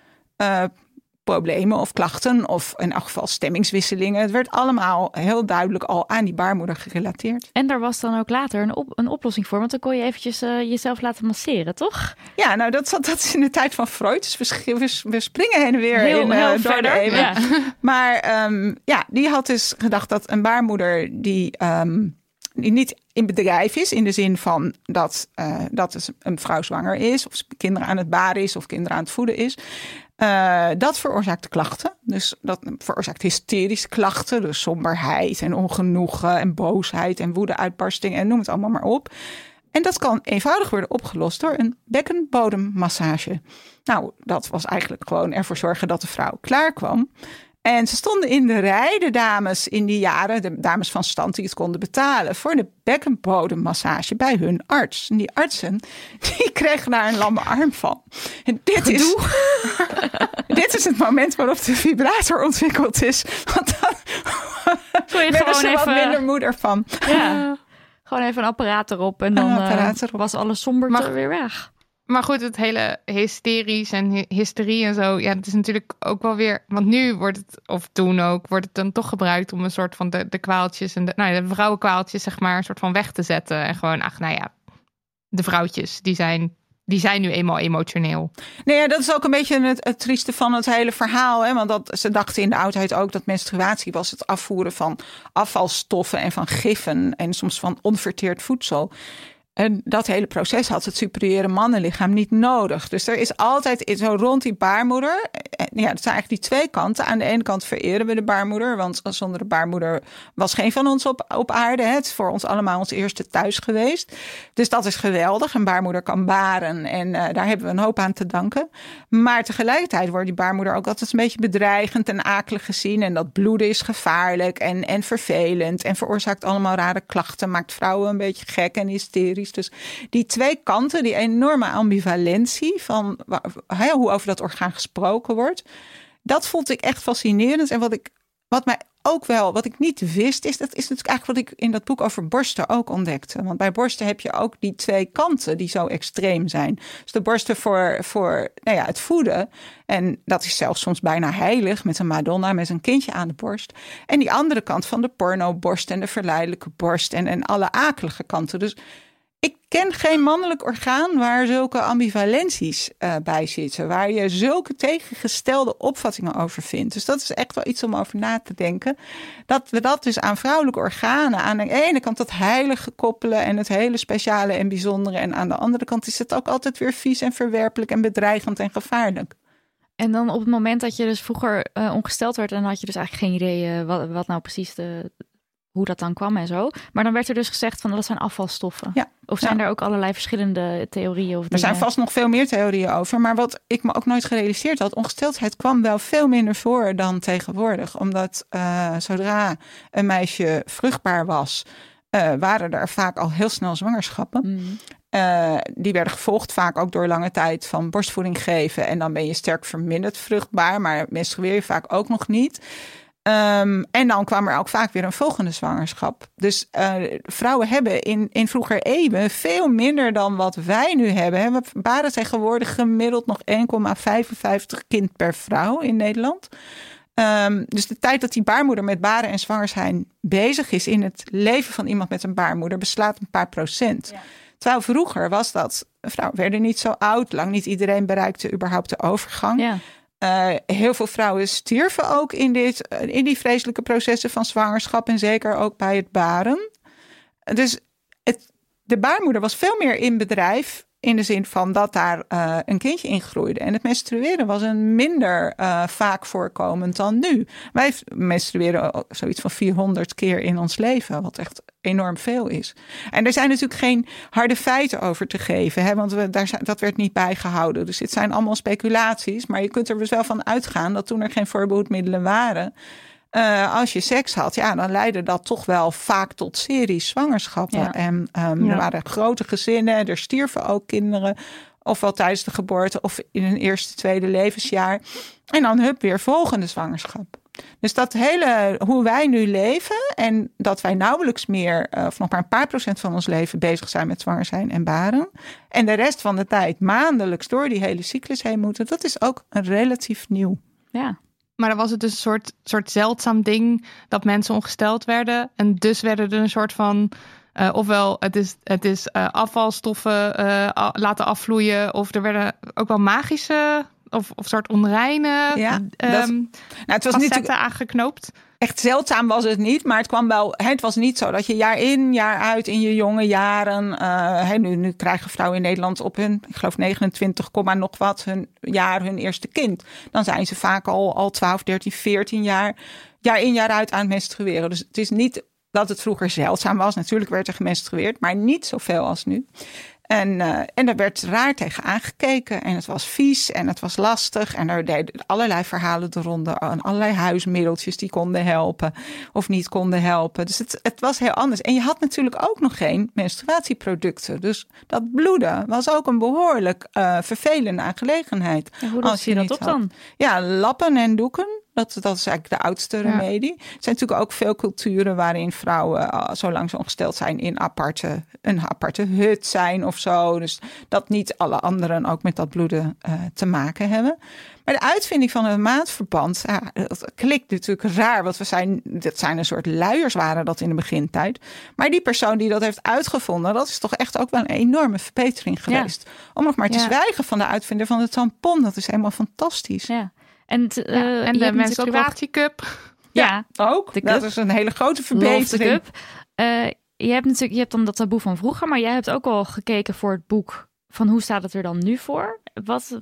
problemen of klachten of in elk geval stemmingswisselingen. Het werd allemaal heel duidelijk al aan die baarmoeder gerelateerd. En daar was dan ook later een, op, een oplossing voor, want dan kon je eventjes uh, jezelf laten masseren, toch? Ja, nou dat, dat is in de tijd van Freud. Dus we, springen heen en weer heel, in, uh, de eeuwen. Ja. Maar um, ja, die had dus gedacht dat een baarmoeder die... Um, die niet in bedrijf is, in de zin van dat, uh, dat een vrouw zwanger is, of kinderen aan het baren is, of kinderen aan het voeden is. Uh, dat veroorzaakt klachten. Dus dat veroorzaakt hysterische klachten. Dus somberheid en ongenoegen en boosheid en woedeuitbarsting en noem het allemaal maar op. En dat kan eenvoudig worden opgelost door een bekkenbodemmassage. Nou, dat was eigenlijk gewoon ervoor zorgen dat de vrouw klaar kwam. En ze stonden in de rij, de dames in die jaren, de dames van stand die het konden betalen, voor de bekkenbodemmassage bij hun arts. En die artsen, die kregen daar een lamme arm van. En dit is, dit is het moment waarop de vibrator ontwikkeld is. Want dan Kon je gewoon ze wat even- minder moeder van. Ja. Gewoon even een apparaat erop en dan eh, was alles somber weer weg. Maar goed, het hele hysterisch en hy- hysterie en zo. Ja, het is natuurlijk ook wel weer. Want nu wordt het, of toen ook, wordt het dan toch gebruikt om een soort van de, de kwaaltjes en de, nou de vrouwenkwaaltjes, zeg maar, een soort van weg te zetten. En gewoon, ach, nou ja, de vrouwtjes, die zijn, die zijn nu eenmaal emotioneel. Nee, ja, dat is ook een beetje het, het trieste van het hele verhaal. Hè? Want dat, ze dachten in de oudheid ook dat menstruatie was het afvoeren van afvalstoffen en van giffen. En soms van onverteerd voedsel. En dat hele proces had het superieure mannenlichaam niet nodig. Dus er is altijd zo rond die baarmoeder. eh, Ja, het zijn eigenlijk die twee kanten. Aan de ene kant vereren we de baarmoeder. Want zonder de baarmoeder was geen van ons op, op aarde. Het is voor ons allemaal ons eerste thuis geweest. Dus dat is geweldig. Een baarmoeder kan baren. En eh, daar hebben we een hoop aan te danken. Maar tegelijkertijd wordt die baarmoeder ook altijd een beetje bedreigend en akelig gezien. En dat bloeden is gevaarlijk en, en vervelend. En veroorzaakt allemaal rare klachten. Maakt vrouwen een beetje gek en hysterisch. Dus die twee kanten, die enorme ambivalentie van hoe over dat orgaan gesproken wordt. Dat vond ik echt fascinerend. En wat ik wat mij ook wel, wat ik niet wist, is dat is natuurlijk eigenlijk wat ik in dat boek over borsten ook ontdekte. Want bij borsten heb je ook die twee kanten die zo extreem zijn. Dus de borsten voor, voor nou ja, het voeden. En dat is zelfs soms bijna heilig met een Madonna met een kindje aan de borst. En die andere kant van de pornoborst en de verleidelijke borst en, en alle akelige kanten. Dus ik ken geen mannelijk orgaan waar zulke ambivalenties eh, bij zitten. Waar je zulke tegengestelde opvattingen over vindt. Dus dat is echt wel iets om over na te denken. Dat we dat dus aan vrouwelijke organen. Aan de ene kant dat heilige koppelen en het hele speciale en bijzondere. En aan de andere kant is het ook altijd weer vies en verwerpelijk en bedreigend en gevaarlijk. En dan op het moment dat je dus vroeger eh, ongesteld werd, dan had je dus eigenlijk geen idee eh, wat, wat nou precies de, hoe dat dan kwam en zo. Maar dan werd er dus gezegd van dat zijn afvalstoffen. Ja. Of zijn Ja. er ook allerlei verschillende theorieën? Of Er zijn dingen? vast nog veel meer theorieën over. Maar wat ik me ook nooit gerealiseerd had, ongesteldheid kwam wel veel minder voor dan tegenwoordig. Omdat eh, zodra een meisje vruchtbaar was, eh, waren er vaak al heel snel zwangerschappen. Mm. Eh, die werden gevolgd vaak ook door lange tijd van borstvoeding geven. En dan ben je sterk verminderd vruchtbaar, maar menstrueer je vaak ook nog niet. Ehm, en dan kwam er ook vaak weer een volgende zwangerschap. Dus eh, vrouwen hebben in, in vroeger eeuwen veel minder dan wat wij nu hebben. We baren tegenwoordig gemiddeld nog 1,55 kind per vrouw in Nederland. Ehm, dus de tijd dat die baarmoeder met baren en zwanger zijn bezig is in het leven van iemand met een baarmoeder beslaat een paar procent. Terwijl vroeger was dat, vrouwen werden niet zo oud, lang niet iedereen bereikte überhaupt de overgang. Ja. Eh, heel veel vrouwen stierven ook in, dit, eh, in die vreselijke processen van zwangerschap en zeker ook bij het baren. Dus het, de baarmoeder was veel meer in bedrijf in de zin van dat daar eh, een kindje in groeide. En het menstrueren was een minder eh, vaak voorkomend dan nu. Wij menstrueren ook zoiets van 400 keer in ons leven, wat echt enorm veel is. En er zijn natuurlijk geen harde feiten over te geven, hè, want we, daar, dat werd niet bijgehouden. Dus dit zijn allemaal speculaties, maar je kunt er dus wel van uitgaan dat toen er geen voorbehoedmiddelen waren, eh, als je seks had, ja, dan leidde dat toch wel vaak tot series zwangerschappen. Ja. En ehm, Ja. er waren grote gezinnen, er stierven ook kinderen, ofwel tijdens de geboorte of in hun eerste, tweede levensjaar. En dan hup, weer volgende zwangerschap. Dus dat hele, hoe wij nu leven en dat wij nauwelijks meer, eh, of nog maar een paar procent van ons leven bezig zijn met zwanger zijn en baren. En de rest van de tijd maandelijks door die hele cyclus heen moeten, dat is ook relatief nieuw. ja. Maar dan was het dus een soort, soort zeldzaam ding dat mensen ongesteld werden. En dus werden er een soort van. eh, ofwel, het is, het is eh, afvalstoffen eh, laten afvloeien. Of er werden ook wel magische of, of soort onreine Ja, ehm Nou, het was facetten natuurlijk aangeknoopt. echt zeldzaam was het niet, maar het kwam wel. Het was niet zo dat je jaar in, jaar uit in je jonge jaren. eh, nu, nu krijgen vrouwen in Nederland op hun, ik geloof 29, komma nog wat, hun jaar hun eerste kind. Dan zijn ze vaak al, al 12, 13, 14 jaar, jaar in, jaar uit aan het menstrueren. Dus het is niet dat het vroeger zeldzaam was. Natuurlijk werd er gemenstrueerd, maar niet zoveel als nu. En, eh, en daar werd raar tegen aangekeken. En het was vies en het was lastig. En er deden allerlei verhalen de ronde. En allerlei huismiddeltjes die konden helpen of niet konden helpen. Dus het, het was heel anders. En je had natuurlijk ook nog geen menstruatieproducten. Dus dat bloeden was ook een behoorlijk eh, vervelende aangelegenheid. Hoe Als je dat op had. dan? Ja, lappen en doeken. Dat, dat is eigenlijk de oudste remedie. Er zijn natuurlijk ook veel culturen waarin vrouwen, uh, zolang ze ongesteld zijn, in aparte, een aparte hut zijn of zo. Dus dat niet alle anderen ook met dat bloeden uh, te maken hebben. Maar de uitvinding van een maatverband, ja, dat klinkt natuurlijk raar. Want we zijn, dat zijn een soort luiers waren dat in de begintijd. Maar die persoon die dat heeft uitgevonden, dat is toch echt ook wel een enorme verbetering geweest. Ja. Om nog maar te Ja. zwijgen van de uitvinder van de tampon. Dat is helemaal fantastisch. Ja. En, t- eh, Ja, en de menstruatiecup. Ja, Ook. De dat cup. is een hele grote verbetering. Cup. Eh, je hebt natuurlijk je hebt dan dat taboe van vroeger, maar jij hebt ook al gekeken voor het boek van hoe staat het er dan nu voor? Wat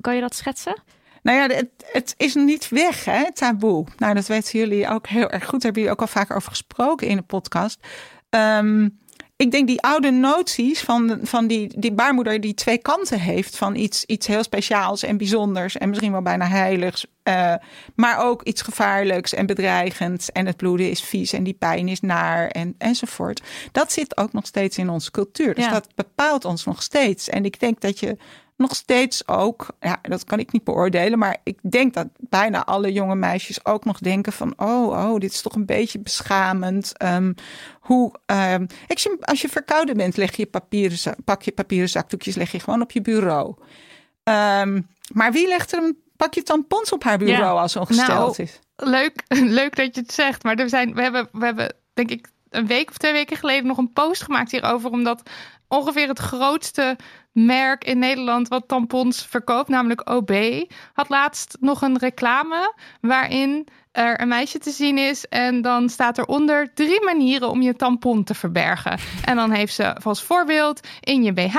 kan je dat schetsen? Nou ja, het, het is niet weg, hè, het taboe. Nou, dat weten jullie ook heel erg goed. Daar hebben jullie ook al vaker over gesproken in de podcast. Ehm, ik denk die oude noties van, van die, die baarmoeder die twee kanten heeft. Van iets, iets heel speciaals en bijzonders en misschien wel bijna heiligs. eh, maar ook iets gevaarlijks en bedreigends. En het bloeden is vies en die pijn is naar en, enzovoort. Dat zit ook nog steeds in onze cultuur. Dus Ja. dat bepaalt ons nog steeds. En ik denk dat je nog steeds ook, ja, dat kan ik niet beoordelen, maar ik denk dat bijna alle jonge meisjes ook nog denken van, oh, oh, dit is toch een beetje beschamend. Ehm, hoe, ehm, als, je, als je verkouden bent, leg je papieren, pak je papieren zakdoekjes, leg je gewoon op je bureau. Ehm, maar wie legt er een pakje tampons op haar bureau Ja. als ze ongesteld Nou, is? Leuk, leuk dat je het zegt. Maar er zijn, we, hebben, we hebben, denk ik, een week of twee weken geleden nog een post gemaakt hierover. Omdat ongeveer het grootste merk in Nederland wat tampons verkoopt, namelijk OB, had laatst nog een reclame waarin er een meisje te zien is. En dan staat eronder drie manieren om je tampon te verbergen. En dan heeft ze als voorbeeld in je BH,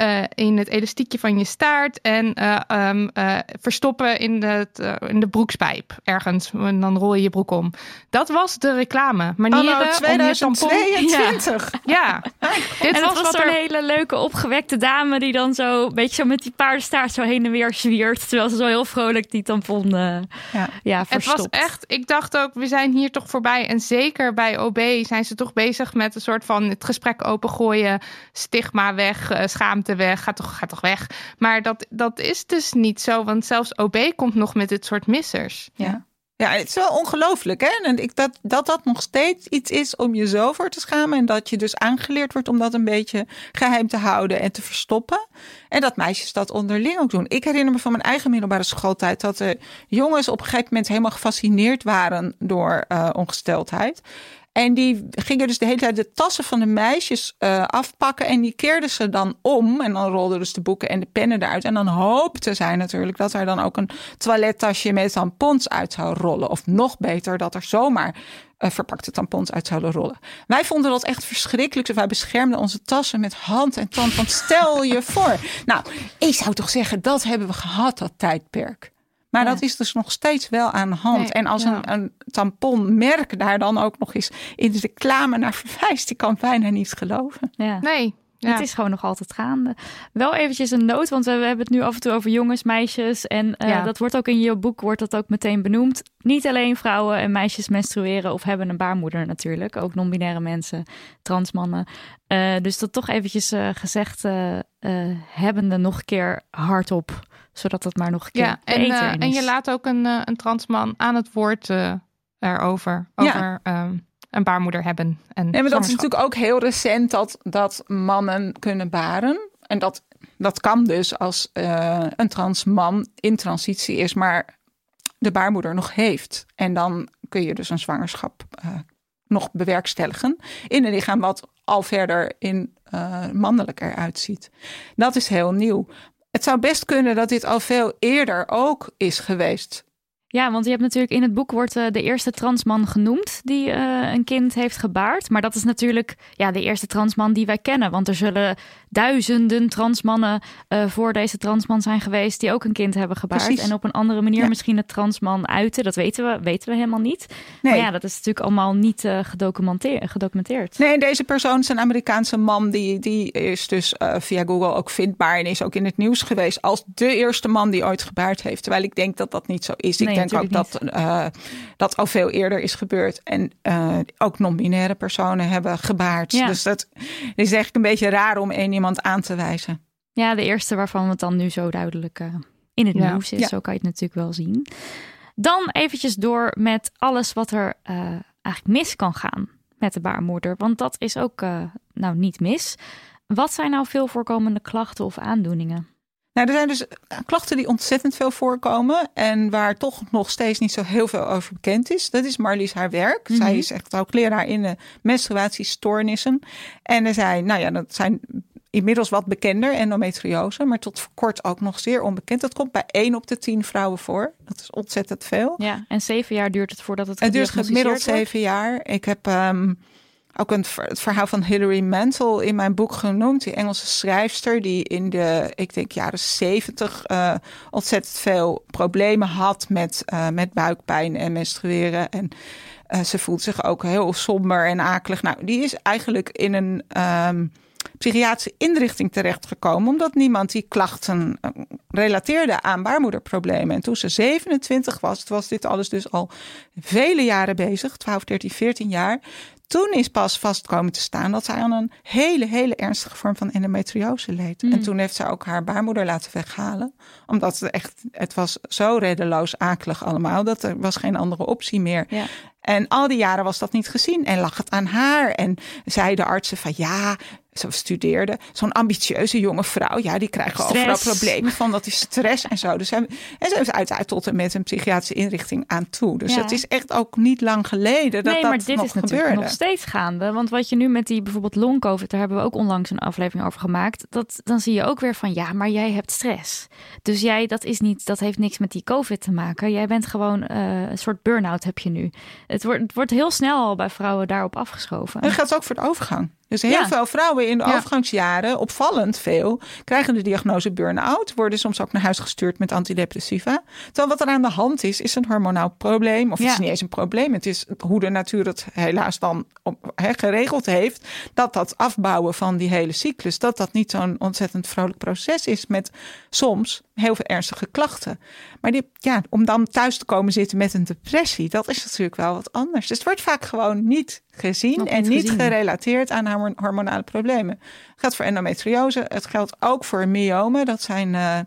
uh, in het elastiekje van je staart en uh, um, uh, verstoppen in de, in de broekspijp ergens. En dan rol je je broek om. Dat was de reclame. Manieren Anno 2022. Om je ja. ja. Dit en was, was zo'n er... hele leuke opgewekte dame die dan zo een beetje zo met die paardenstaart zo heen en weer zwiert. Terwijl ze zo heel vrolijk die tampon ja. ja, verstopt. Het was echt, ik dacht ook, we zijn hier toch voorbij. En zeker bij OB zijn ze toch bezig met een soort van het gesprek opengooien. Stigma weg, schaamte weg, ga toch, ga toch weg. Maar dat, dat is dus niet zo, want zelfs OB komt nog met dit soort missers. Ja. Ja, het is wel ongelooflijk. Hè? En ik, dat, dat dat nog steeds iets is om je zo voor te schamen. En dat je dus aangeleerd wordt om dat een beetje geheim te houden en te verstoppen. En dat meisjes dat onderling ook doen. Ik herinner me van mijn eigen middelbare schooltijd dat de jongens op een gegeven moment helemaal gefascineerd waren door uh, ongesteldheid. En die gingen dus de hele tijd de tassen van de meisjes uh, afpakken. En die keerden ze dan om. En dan rolden dus de boeken en de pennen eruit. En dan hoopten zij natuurlijk dat er dan ook een toilettasje met tampons uit zou rollen. Of nog beter, dat er zomaar uh, verpakte tampons uit zouden rollen. Wij vonden dat echt verschrikkelijk. Dus wij beschermden onze tassen met hand en tand. Want stel je voor. Nou, ik zou toch zeggen, dat hebben we gehad, dat tijdperk. Maar dat is dus nog steeds wel aan de hand. Nee, en als ja. een, een tamponmerk daar dan ook nog eens in de reclame naar verwijst, ik kan bijna niet geloven. Ja. Nee. Ja. Het is gewoon nog altijd gaande. Wel eventjes een noot, want we, hebben het nu af en toe over jongens, meisjes. En uh, ja. dat wordt ook in je boek wordt dat ook meteen benoemd. Niet alleen vrouwen en meisjes menstrueren of hebben een baarmoeder natuurlijk. Ook non-binaire mensen, transmannen. Uh, dus dat toch eventjes uh, gezegd hebbende nog een keer hardop zodat het maar nog een keer ja, en, uh, en je laat ook een, uh, een transman aan het woord uh, erover. Over ja. um, een baarmoeder hebben. En nee, maar dat is natuurlijk ook heel recent dat, dat mannen kunnen baren. En dat, dat kan dus als een trans man in transitie is, maar de baarmoeder nog heeft. En dan kun je dus een zwangerschap nog bewerkstelligen in een lichaam wat al verder in uh, mannelijk eruit ziet. Dat is heel nieuw. Het zou best kunnen dat dit al veel eerder ook is geweest. Ja, want je hebt natuurlijk in het boek wordt uh, de eerste transman genoemd die uh, een kind heeft gebaard. Maar dat is natuurlijk ja, de eerste transman die wij kennen. Want er zullen duizenden transmannen uh, voor deze transman zijn geweest die ook een kind hebben gebaard. Precies. En op een andere manier ja. misschien het transman uiten. Dat weten we, weten we helemaal niet. Nee. Maar ja, dat is natuurlijk allemaal niet gedocumenteerd, gedocumenteerd. Nee, deze persoon is een Amerikaanse man. Die, die is dus via Google ook vindbaar en is ook in het nieuws geweest als de eerste man die ooit gebaard heeft. Terwijl ik denk dat dat niet zo is. Ik denk ook dat dat al veel eerder is gebeurd. En ook non-binaire personen hebben gebaard. Ja. Dus dat is eigenlijk een beetje raar om één iemand aan te wijzen. Ja, de eerste waarvan het dan nu zo duidelijk uh, in het ja. nieuws is. Ja. Zo kan je het natuurlijk wel zien. Dan eventjes door met alles wat er eigenlijk mis kan gaan met de baarmoeder. Want dat is ook nou niet mis. Wat zijn nou veel voorkomende klachten of aandoeningen? Nou, er zijn dus klachten die ontzettend veel voorkomen en waar toch nog steeds niet zo heel veel over bekend is. Dat is Marlies haar werk. Mm -hmm. Zij is echt hoogleraar in de menstruatiestoornissen. En er zijn, nou ja, dat zijn inmiddels wat bekender, endometriose, maar tot voor kort ook nog zeer onbekend. Dat komt bij 1 op de 10 vrouwen voor. Dat is ontzettend veel. Ja, en zeven jaar duurt het voordat het Het duurt gemiddeld zeven jaar. Ik heb um, ook een, het verhaal van Hilary Mantel in mijn boek genoemd. Die Engelse schrijfster die in de, ik denk, jaren zeventig uh, ontzettend veel problemen had met, uh, met buikpijn en menstrueren. En uh, ze voelt zich ook heel somber en akelig. Nou, die is eigenlijk in een um, psychiatrische inrichting terechtgekomen. Omdat niemand die klachten relateerde aan baarmoederproblemen. En toen ze 27 was, was dit alles dus al vele jaren bezig. 12, 13, 14 jaar toen is pas vast komen te staan dat zij aan een hele, hele ernstige vorm van endometriose leed. Mm. En toen heeft ze ook haar baarmoeder laten weghalen. Omdat het echt, het was zo reddeloos akelig allemaal, dat er was geen andere optie meer. Ja. En al die jaren was dat niet gezien en lag het aan haar. En zeiden de artsen van ja, ze studeerde. Zo'n ambitieuze jonge vrouw, ja, die krijgen overal problemen van. Dat is stress en zo. Dus hij, en ze heeft uiteindelijk tot en met een psychiatrische inrichting aan toe. Dus Ja. het is echt ook niet lang geleden dat nee, dat maar dit nog is natuurlijk gebeurde. nog steeds gaande. Want wat je nu met die bijvoorbeeld long covid, daar hebben we ook onlangs een aflevering over gemaakt. Dat, dan zie je ook weer van ja, maar jij hebt stress. Dus jij, dat is niet, dat heeft niks met die covid te maken. Jij bent gewoon eh, een soort burn-out heb je nu. Het wordt, wordt heel snel al bij vrouwen daarop afgeschoven. En dat geldt ook voor de overgang. Dus heel Ja. veel vrouwen in de Ja. overgangsjaren, opvallend veel, krijgen de diagnose burn-out, worden soms ook naar huis gestuurd met antidepressiva. Terwijl wat er aan de hand is, is een hormonaal probleem. Of het is niet eens een probleem, het is hoe de natuur het helaas dan op, geregeld heeft, dat dat afbouwen van die hele cyclus, dat dat niet zo'n ontzettend vrolijk proces is met soms heel veel ernstige klachten. Maar die, ja, om dan thuis te komen zitten met een depressie, dat is natuurlijk wel wat anders. Dus het wordt vaak gewoon niet gezien en niet gezien. gerelateerd aan hormonale problemen. Het geldt voor endometriose, het geldt ook voor myomen. Dat zijn, eh,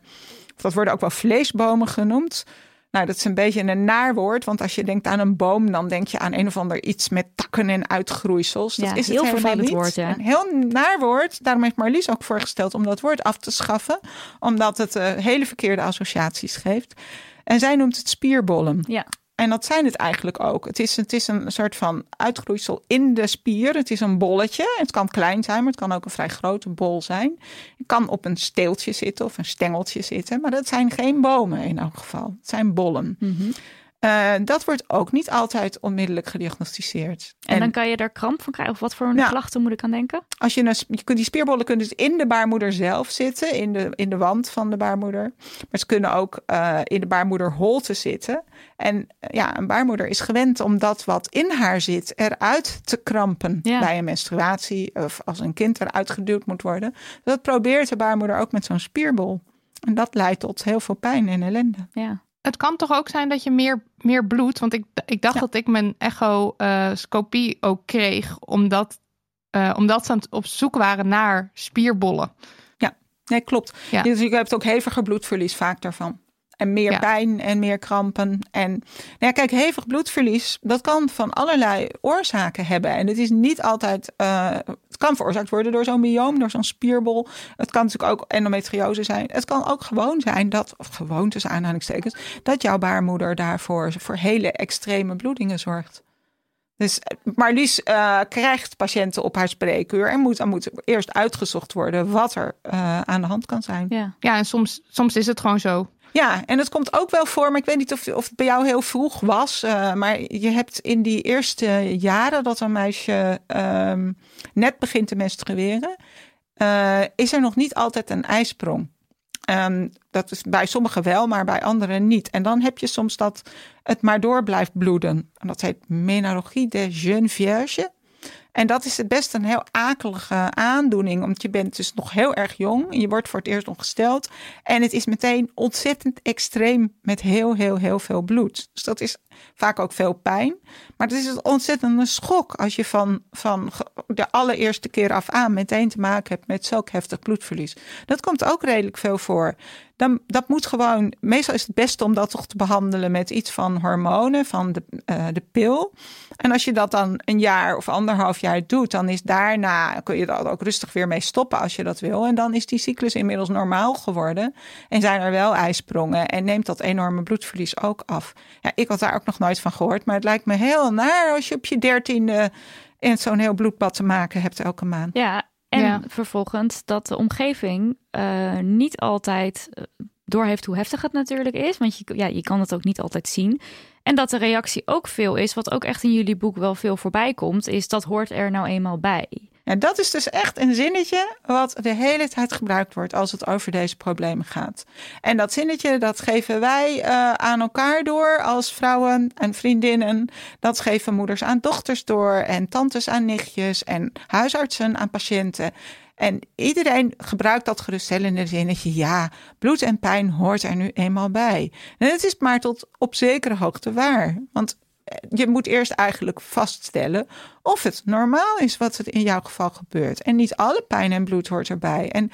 dat worden ook wel vleesbomen genoemd. Nou, dat is een beetje een naar woord, want als je denkt aan een boom, dan denk je aan een of ander iets met takken en uitgroeisels. Dat Ja, is het heel vervelend niet. woord, ja. Een heel naar woord. Daarom heeft Marlies ook voorgesteld om dat woord af te schaffen, omdat het eh, hele verkeerde associaties geeft. En zij noemt het spierbollen. Ja. En dat zijn het eigenlijk ook. Het is, het is een soort van uitgroeisel in de spier. Het is een bolletje. Het kan klein zijn, maar het kan ook een vrij grote bol zijn. Het kan op een steeltje zitten of een stengeltje zitten. Maar dat zijn geen bomen in elk geval. Het zijn bollen. Mhm. Eh, dat wordt ook niet altijd onmiddellijk gediagnosticeerd. En, dan kan je daar kramp van krijgen. Of wat voor Ja. klachten moet ik aan denken? als je, een, je kunt die spierbollen kunnen dus in de baarmoeder zelf zitten, in de, in de wand van de baarmoeder. Maar ze kunnen ook eh, in de baarmoederholte zitten. En eh, ja, een baarmoeder is gewend om dat wat in haar zit eruit te krampen Ja. bij een menstruatie of als een kind eruit geduwd moet worden. Dat probeert de baarmoeder ook met zo'n spierbol. En dat leidt tot heel veel pijn en ellende. Ja. Het kan toch ook zijn dat je meer, meer bloed. Want ik, ik dacht Ja. dat ik mijn echoscopie ook kreeg. Omdat, eh, omdat ze op zoek waren naar spierbollen. Nee, klopt. Ja. Dus je hebt ook heviger bloedverlies vaak daarvan. En meer Ja. pijn en meer krampen. En nou ja, kijk, hevig bloedverlies, dat kan van allerlei oorzaken hebben. En het is niet altijd. eh, het kan veroorzaakt worden door zo'n myoom, door zo'n spierbol. Het kan natuurlijk ook endometriose zijn. Het kan ook gewoon zijn dat, of gewoon tussen aanhalingstekens, dat jouw baarmoeder daarvoor voor hele extreme bloedingen zorgt. Dus Marlies eh, krijgt patiënten op haar spreekuur en moet, dan moet eerst uitgezocht worden wat er eh, aan de hand kan zijn. ja. Ja, en soms, soms is het gewoon zo. Ja, en het komt ook wel voor, maar ik weet niet of, of het bij jou heel vroeg was. eh, maar je hebt in die eerste jaren dat een meisje ehm, net begint te menstrueren, eh, is er nog niet altijd een ijsprong. Ehm, dat is bij sommigen wel, maar bij anderen niet. En dan heb je soms dat het maar door blijft bloeden. En dat heet menorrhagie de jeune vierge. En dat is het best een heel akelige aandoening, omdat je bent dus nog heel erg jong. Je wordt voor het eerst ongesteld. En het is meteen ontzettend extreem met heel, heel, heel veel bloed. Dus dat is vaak ook veel pijn. Maar het is een ontzettende schok als je van, van de allereerste keer af aan meteen te maken hebt met zulk heftig bloedverlies. Dat komt ook redelijk veel voor. Dan, dat moet gewoon, meestal is het beste om dat toch te behandelen met iets van hormonen, van de, eh, de pil. En als je dat dan een jaar of anderhalf jaar doet, dan is daarna, kun je er ook rustig weer mee stoppen als je dat wil. En dan is die cyclus inmiddels normaal geworden. En zijn er wel ijsprongen en neemt dat enorme bloedverlies ook af. Ja, ik had daar ook nog nooit van gehoord, maar het lijkt me heel naar als je op je dertiende in zo'n heel bloedbad te maken hebt elke maand. Ja, en Ja. vervolgens dat de omgeving eh, niet altijd eh, doorheeft hoe heftig het natuurlijk is. Want je, ja, je kan het ook niet altijd zien. En dat de reactie ook veel is, wat ook echt in jullie boek wel veel voorbij komt, is dat hoort er nou eenmaal bij. Ja, dat is dus echt een zinnetje wat de hele tijd gebruikt wordt als het over deze problemen gaat. En dat zinnetje, dat geven wij eh, aan elkaar door als vrouwen en vriendinnen. Dat geven moeders aan dochters door en tantes aan nichtjes en huisartsen aan patiënten. En iedereen gebruikt dat geruststellende zinnetje. Ja, bloed en pijn hoort er nu eenmaal bij. En het is maar tot op zekere hoogte waar. Want je moet eerst eigenlijk vaststellen of het normaal is wat er in jouw geval gebeurt. En niet alle pijn en bloed hoort erbij. En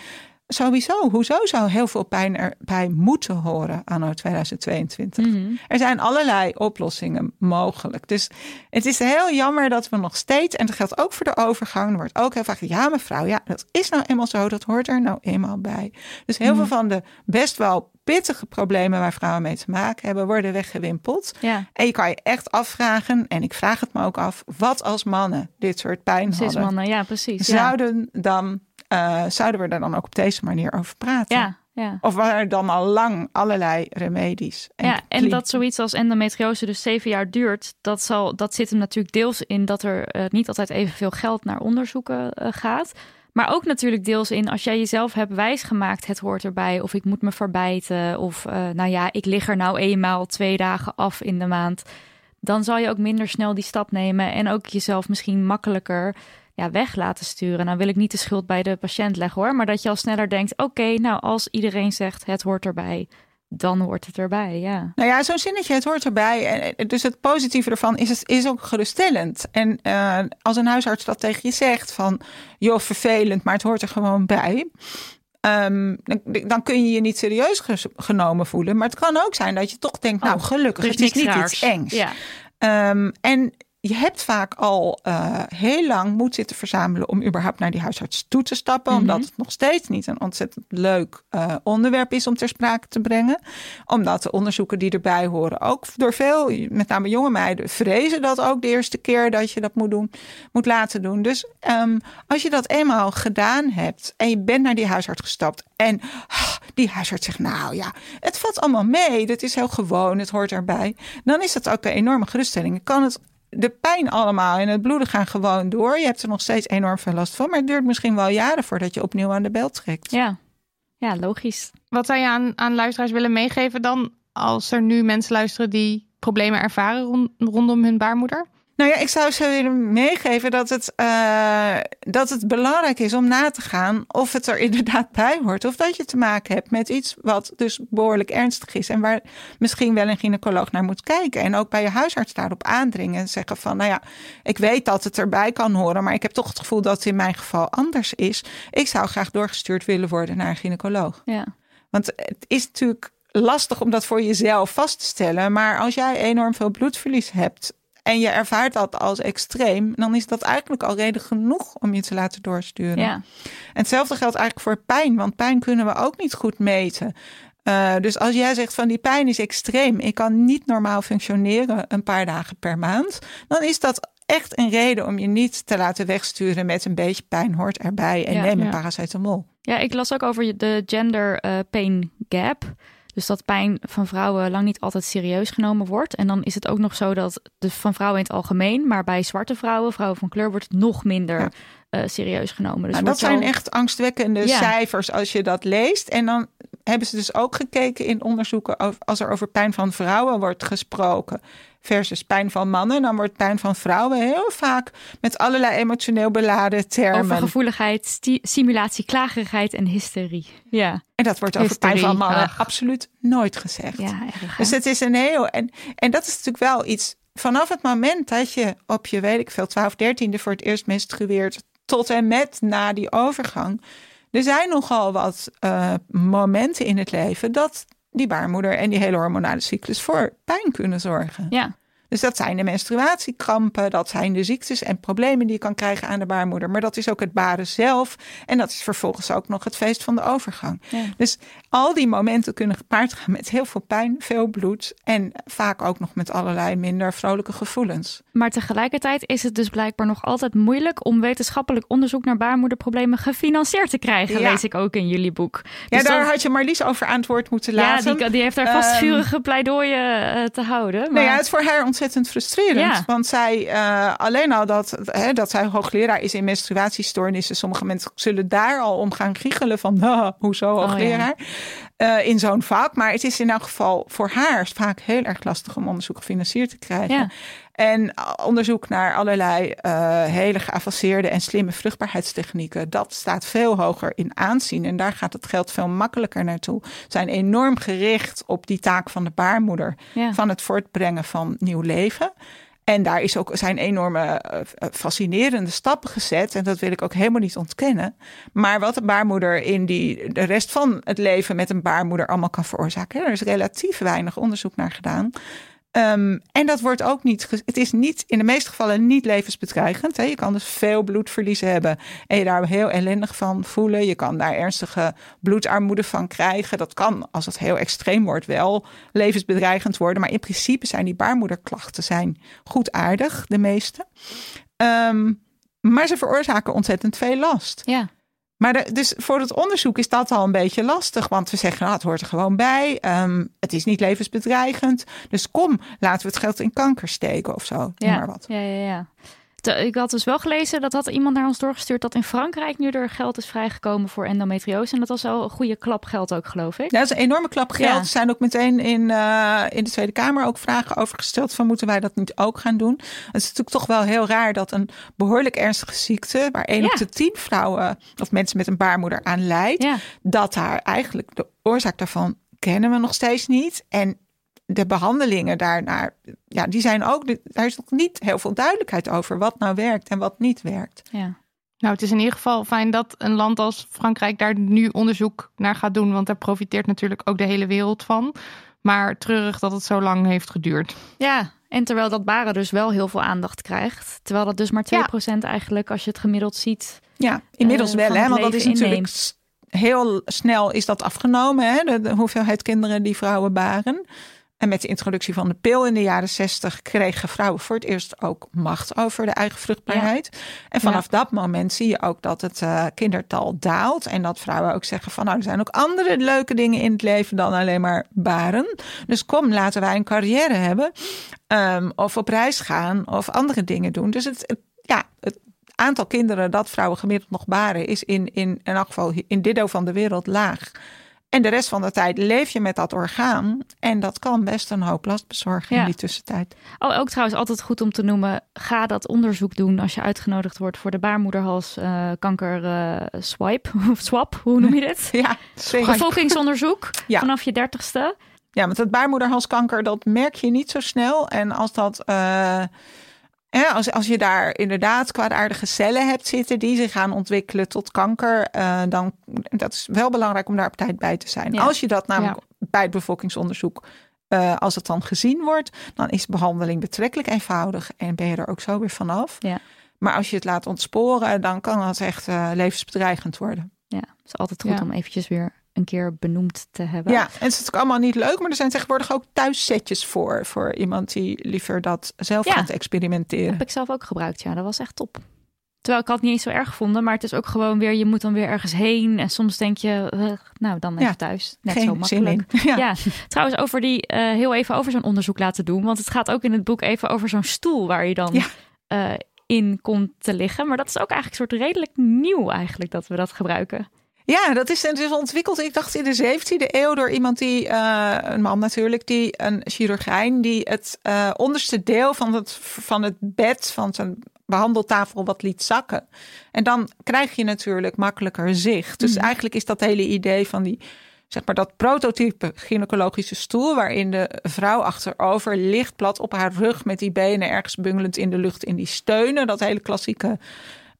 sowieso, hoezo zou heel veel pijn erbij moeten horen anno 2022? Mhm. Er zijn allerlei oplossingen mogelijk. Dus het is heel jammer dat we nog steeds, en dat geldt ook voor de overgang, er wordt ook heel vaak, ja mevrouw, ja, dat is nou eenmaal zo, dat hoort er nou eenmaal bij. Dus heel Mhm. veel van de best wel pittige problemen waar vrouwen mee te maken hebben, worden weggewimpeld. Ja, En je kan je echt afvragen, en ik vraag het me ook af, wat als mannen dit soort pijn hadden? cismannen, ja, precies. Ja, Zouden, dan, eh, zouden we er dan ook op deze manier over praten? ja. ja. Of waren er dan al lang allerlei remedies? ja, en dat zoiets als endometriose dus zeven jaar duurt, dat, zal, dat zit hem natuurlijk deels in dat er eh, niet altijd evenveel geld naar onderzoeken eh, gaat. Maar ook natuurlijk deels in als jij jezelf hebt wijsgemaakt, het hoort erbij. Of ik moet me verbijten. Of nou ja, ik lig er nou eenmaal twee dagen af in de maand. Dan zal je ook minder snel die stap nemen. En ook jezelf misschien makkelijker ja, weg laten sturen. Nou wil ik niet de schuld bij de patiënt leggen hoor. Maar dat je al sneller denkt, oké, nou als iedereen zegt het hoort erbij. Dan hoort het erbij, ja. Nou ja, zo'n zinnetje, het hoort erbij. Eh, dus het positieve ervan is, het is ook geruststellend. En eh, als een huisarts dat tegen je zegt van, joh, vervelend, maar het hoort er gewoon bij. ehm, dan, dan kun je je niet serieus genomen voelen. Maar het kan ook zijn dat je toch denkt, nou Oh, gelukkig, Er het is niet raars. iets engs. Ja, Ehm, en je hebt vaak al eh, heel lang moed zitten verzamelen om überhaupt naar die huisarts toe te stappen. Mhm. Omdat het nog steeds niet een ontzettend leuk eh, onderwerp is om ter sprake te brengen. Omdat de onderzoeken die erbij horen ook door veel, met name jonge meiden, vrezen dat ook de eerste keer dat je dat moet doen, moet laten doen. Dus ehm, als je dat eenmaal gedaan hebt en je bent naar die huisarts gestapt en ah, die huisarts zegt, nou ja, het valt allemaal mee, dit is heel gewoon, het hoort erbij. Dan is dat ook een enorme geruststelling. Je kan het de pijn allemaal en het bloeden gaan gewoon door. Je hebt er nog steeds enorm veel last van. Maar het duurt misschien wel jaren voordat je opnieuw aan de bel trekt. ja. ja logisch. Wat zou je aan, aan luisteraars willen meegeven dan als er nu mensen luisteren die problemen ervaren rond- rondom hun baarmoeder? Nou ja, ik zou ze willen meegeven dat het, eh, dat het belangrijk is om na te gaan of het er inderdaad bij hoort. Of dat je te maken hebt met iets wat dus behoorlijk ernstig is. En waar misschien wel een gynaecoloog naar moet kijken. En ook bij je huisarts daarop aandringen. En zeggen van, nou ja, ik weet dat het erbij kan horen. Maar ik heb toch het gevoel dat het in mijn geval anders is. Ik zou graag doorgestuurd willen worden naar een gynaecoloog. Ja. Want het is natuurlijk lastig om dat voor jezelf vast te stellen. Maar als jij enorm veel bloedverlies hebt en je ervaart dat als extreem, dan is dat eigenlijk al reden genoeg om je te laten doorsturen. Ja. En hetzelfde geldt eigenlijk voor pijn, want pijn kunnen we ook niet goed meten. Eh, dus als jij zegt van die pijn is extreem, ik kan niet normaal functioneren een paar dagen per maand, dan is dat echt een reden om je niet te laten wegsturen met een beetje pijn hoort erbij en Ja, neem een ja. paracetamol. Ja, ik las ook over de gender eh, pain gap. Dus dat pijn van vrouwen lang niet altijd serieus genomen wordt. En dan is het ook nog zo dat de van vrouwen in het algemeen, maar bij zwarte vrouwen, vrouwen van kleur, wordt het nog minder Ja. eh, serieus genomen. Dus Nou, dat zijn echt angstwekkende Ja. cijfers als je dat leest. En dan hebben ze dus ook gekeken in onderzoeken over, als er over pijn van vrouwen wordt gesproken versus pijn van mannen, dan wordt pijn van vrouwen heel vaak met allerlei emotioneel beladen termen. overgevoeligheid, sti- simulatie, klagerigheid en hysterie. Ja, En dat wordt over pijn van mannen ach. absoluut nooit gezegd. ja erg. Dus het is een heel. En, en dat is natuurlijk wel iets. Vanaf het moment dat je op je, weet ik veel, 12, 13e voor het eerst menstrueert, tot en met na die overgang. Er zijn nogal wat eh, momenten in het leven dat die baarmoeder en die hele hormonale cyclus voor pijn kunnen zorgen. ja. Dus dat zijn de menstruatiekrampen, dat zijn de ziektes en problemen die je kan krijgen aan de baarmoeder. Maar dat is ook het baren zelf. En dat is vervolgens ook nog het feest van de overgang. Ja. Dus al die momenten kunnen gepaard gaan met heel veel pijn, veel bloed. En vaak ook nog met allerlei minder vrolijke gevoelens. Maar tegelijkertijd is het dus blijkbaar nog altijd moeilijk om wetenschappelijk onderzoek naar baarmoederproblemen gefinancierd te krijgen, Ja. lees ik ook in jullie boek. Ja, Dus daar had je Marlies over aan het woord moeten ja, laten. die, die heeft daar vast Ehm, vurige pleidooien eh, te houden. Maar... Nou ja, het is voor haar ontzettend frustrerend. Ja. Want zij, eh, alleen al dat, hè, dat zij hoogleraar is in menstruatiestoornissen. Sommige mensen zullen daar al om gaan giechelen van, "Ah, hoezo Oh, hoogleraar? Eh, in zo'n vak. Maar het is in elk geval voor haar vaak heel erg lastig om onderzoek gefinancierd te krijgen. Ja. En onderzoek naar allerlei eh, hele geavanceerde en slimme vruchtbaarheidstechnieken, dat staat veel hoger in aanzien. En daar gaat het geld veel makkelijker naartoe. Zijn enorm gericht op die taak van de baarmoeder Ja. van het voortbrengen van nieuw leven. En daar is ook, zijn enorme uh, fascinerende stappen gezet. En dat wil ik ook helemaal niet ontkennen. Maar wat een baarmoeder in die, de rest van het leven met een baarmoeder allemaal kan veroorzaken. Er is relatief weinig onderzoek naar gedaan. Um, en dat wordt ook niet. Het is niet in de meeste gevallen niet levensbedreigend. Hè. Je kan dus veel bloedverlies hebben en je daar heel ellendig van voelen. Je kan daar ernstige bloedarmoede van krijgen. Dat kan, als het heel extreem wordt, wel levensbedreigend worden. Maar in principe zijn die baarmoederklachten zijn goedaardig, de meeste. Um, maar ze veroorzaken ontzettend veel last. Ja. Maar dus voor het onderzoek is dat al een beetje lastig. Want we zeggen, nou, het hoort er gewoon bij. Um, het is niet levensbedreigend. Dus kom, laten we het geld in kanker steken of zo. Ja, maar wat. ja, ja, ja ik had dus wel gelezen, dat had iemand naar ons doorgestuurd, dat in Frankrijk nu er geld is vrijgekomen voor endometriose. En dat was al een goede klap geld ook, geloof ik. Ja, dat is een enorme klap geld. Er zijn ook meteen in, uh, in de Tweede Kamer ook vragen over gesteld van moeten wij dat niet ook gaan doen. Het is natuurlijk toch wel heel raar dat een behoorlijk ernstige ziekte, waar één op de tien vrouwen of mensen met een baarmoeder aan lijdt, ja. dat daar eigenlijk de oorzaak daarvan kennen we nog steeds niet. En de behandelingen daarnaar, ja, die zijn ook, daar is nog niet heel veel duidelijkheid over wat nou werkt en wat niet werkt. Ja. Nou, het is in ieder geval fijn dat een land als Frankrijk daar nu onderzoek naar gaat doen, want daar profiteert natuurlijk ook de hele wereld van. Maar treurig dat het zo lang heeft geduurd. Ja, en terwijl dat baren dus wel heel veel aandacht krijgt. Terwijl dat dus maar 2% ja. eigenlijk, als je het gemiddeld ziet. Ja, inmiddels uh, wel, hè? Want dat is natuurlijk inneemt. heel snel is dat afgenomen, hè? De, de hoeveelheid kinderen die vrouwen baren. En met de introductie van de pil in de jaren 60 kregen vrouwen voor het eerst ook macht over de eigen vruchtbaarheid. En vanaf dat moment zie je ook dat het uh, kindertal daalt. En dat vrouwen ook zeggen van nou, er zijn ook andere leuke dingen in het leven dan alleen maar baren. Dus kom, laten wij een carrière hebben. Um, of op reis gaan of andere dingen doen. Dus het, het ja, het aantal kinderen dat vrouwen gemiddeld nog baren is in, in, in elk geval in dit deel van de wereld laag. En de rest van de tijd leef je met dat orgaan. En dat kan best een hoop last bezorgen ja. in die tussentijd. Oh, ook trouwens altijd goed om te noemen. Ga dat onderzoek doen als je uitgenodigd wordt voor de baarmoederhalskanker uh, swipe. Of swap, hoe noem je dit? Ja, bevolkingsonderzoek ja. vanaf je dertigste. Ja, want het baarmoederhalskanker, dat merk je niet zo snel. En als dat... Uh, als, als je daar inderdaad kwaadaardige cellen hebt zitten die zich gaan ontwikkelen tot kanker, uh, dan dat is wel belangrijk om daar op tijd bij te zijn. Ja. Als je dat namelijk ja. bij het bevolkingsonderzoek, uh, als het dan gezien wordt, dan is behandeling betrekkelijk eenvoudig en ben je er ook zo weer vanaf. Ja. Maar als je het laat ontsporen, dan kan het echt uh, levensbedreigend worden. Ja, het is altijd goed om eventjes weer een keer benoemd te hebben. Ja, en het is natuurlijk allemaal niet leuk, maar er zijn tegenwoordig ook thuissetjes voor. Voor iemand die liever dat zelf ja, gaat experimenteren. Heb ik zelf ook gebruikt, ja. Dat was echt top. Terwijl ik had het niet eens zo erg gevonden, maar het is ook gewoon weer, je moet dan weer ergens heen. En soms denk je, nou dan even ja, thuis. Net zo makkelijk. Ja. ja. trouwens over die, uh, heel even over zo'n onderzoek laten doen. Want het gaat ook in het boek even over zo'n stoel waar je dan ja. uh, in komt te liggen. Maar dat is ook eigenlijk een soort redelijk nieuw eigenlijk dat we dat gebruiken. Ja, dat is, het is ontwikkeld, ik dacht in de 17e eeuw, door iemand die, uh, een man natuurlijk, die een chirurgijn, die het uh, onderste deel van het, van het bed, van zijn behandeltafel wat liet zakken. En dan krijg je natuurlijk makkelijker zicht. Dus mm. eigenlijk is dat hele idee van die, zeg maar, dat prototype gynaecologische stoel, waarin de vrouw achterover ligt, plat op haar rug, met die benen ergens bungelend in de lucht in die steunen. Dat hele klassieke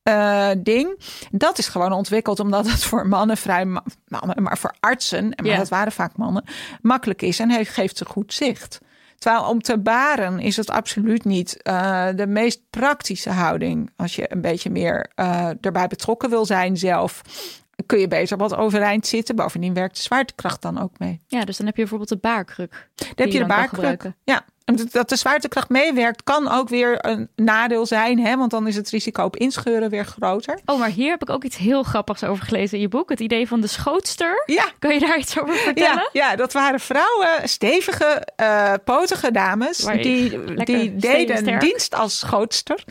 uh, ding. Dat is gewoon ontwikkeld omdat het voor mannen vrij, mannen, maar voor artsen, maar dat waren vaak mannen, makkelijk is en heeft, geeft ze goed zicht. Terwijl om te baren is het absoluut niet uh, de meest praktische houding. Als je een beetje meer uh, erbij betrokken wil zijn zelf, kun je beter wat overeind zitten. Bovendien werkt de zwaartekracht dan ook mee. Ja, dus dan heb je bijvoorbeeld de baarkruk. Dan heb je de baarkruk. Ja, dat de zwaartekracht meewerkt kan ook weer een nadeel zijn. Hè? Want dan is het risico op inscheuren weer groter. Oh, maar hier heb ik ook iets heel grappigs over gelezen in je boek. Het idee van de schootster. Ja. Kun je daar iets over vertellen? Ja, ja, dat waren vrouwen, stevige, uh, potige dames. Waar Die, die deden dienst als schootster.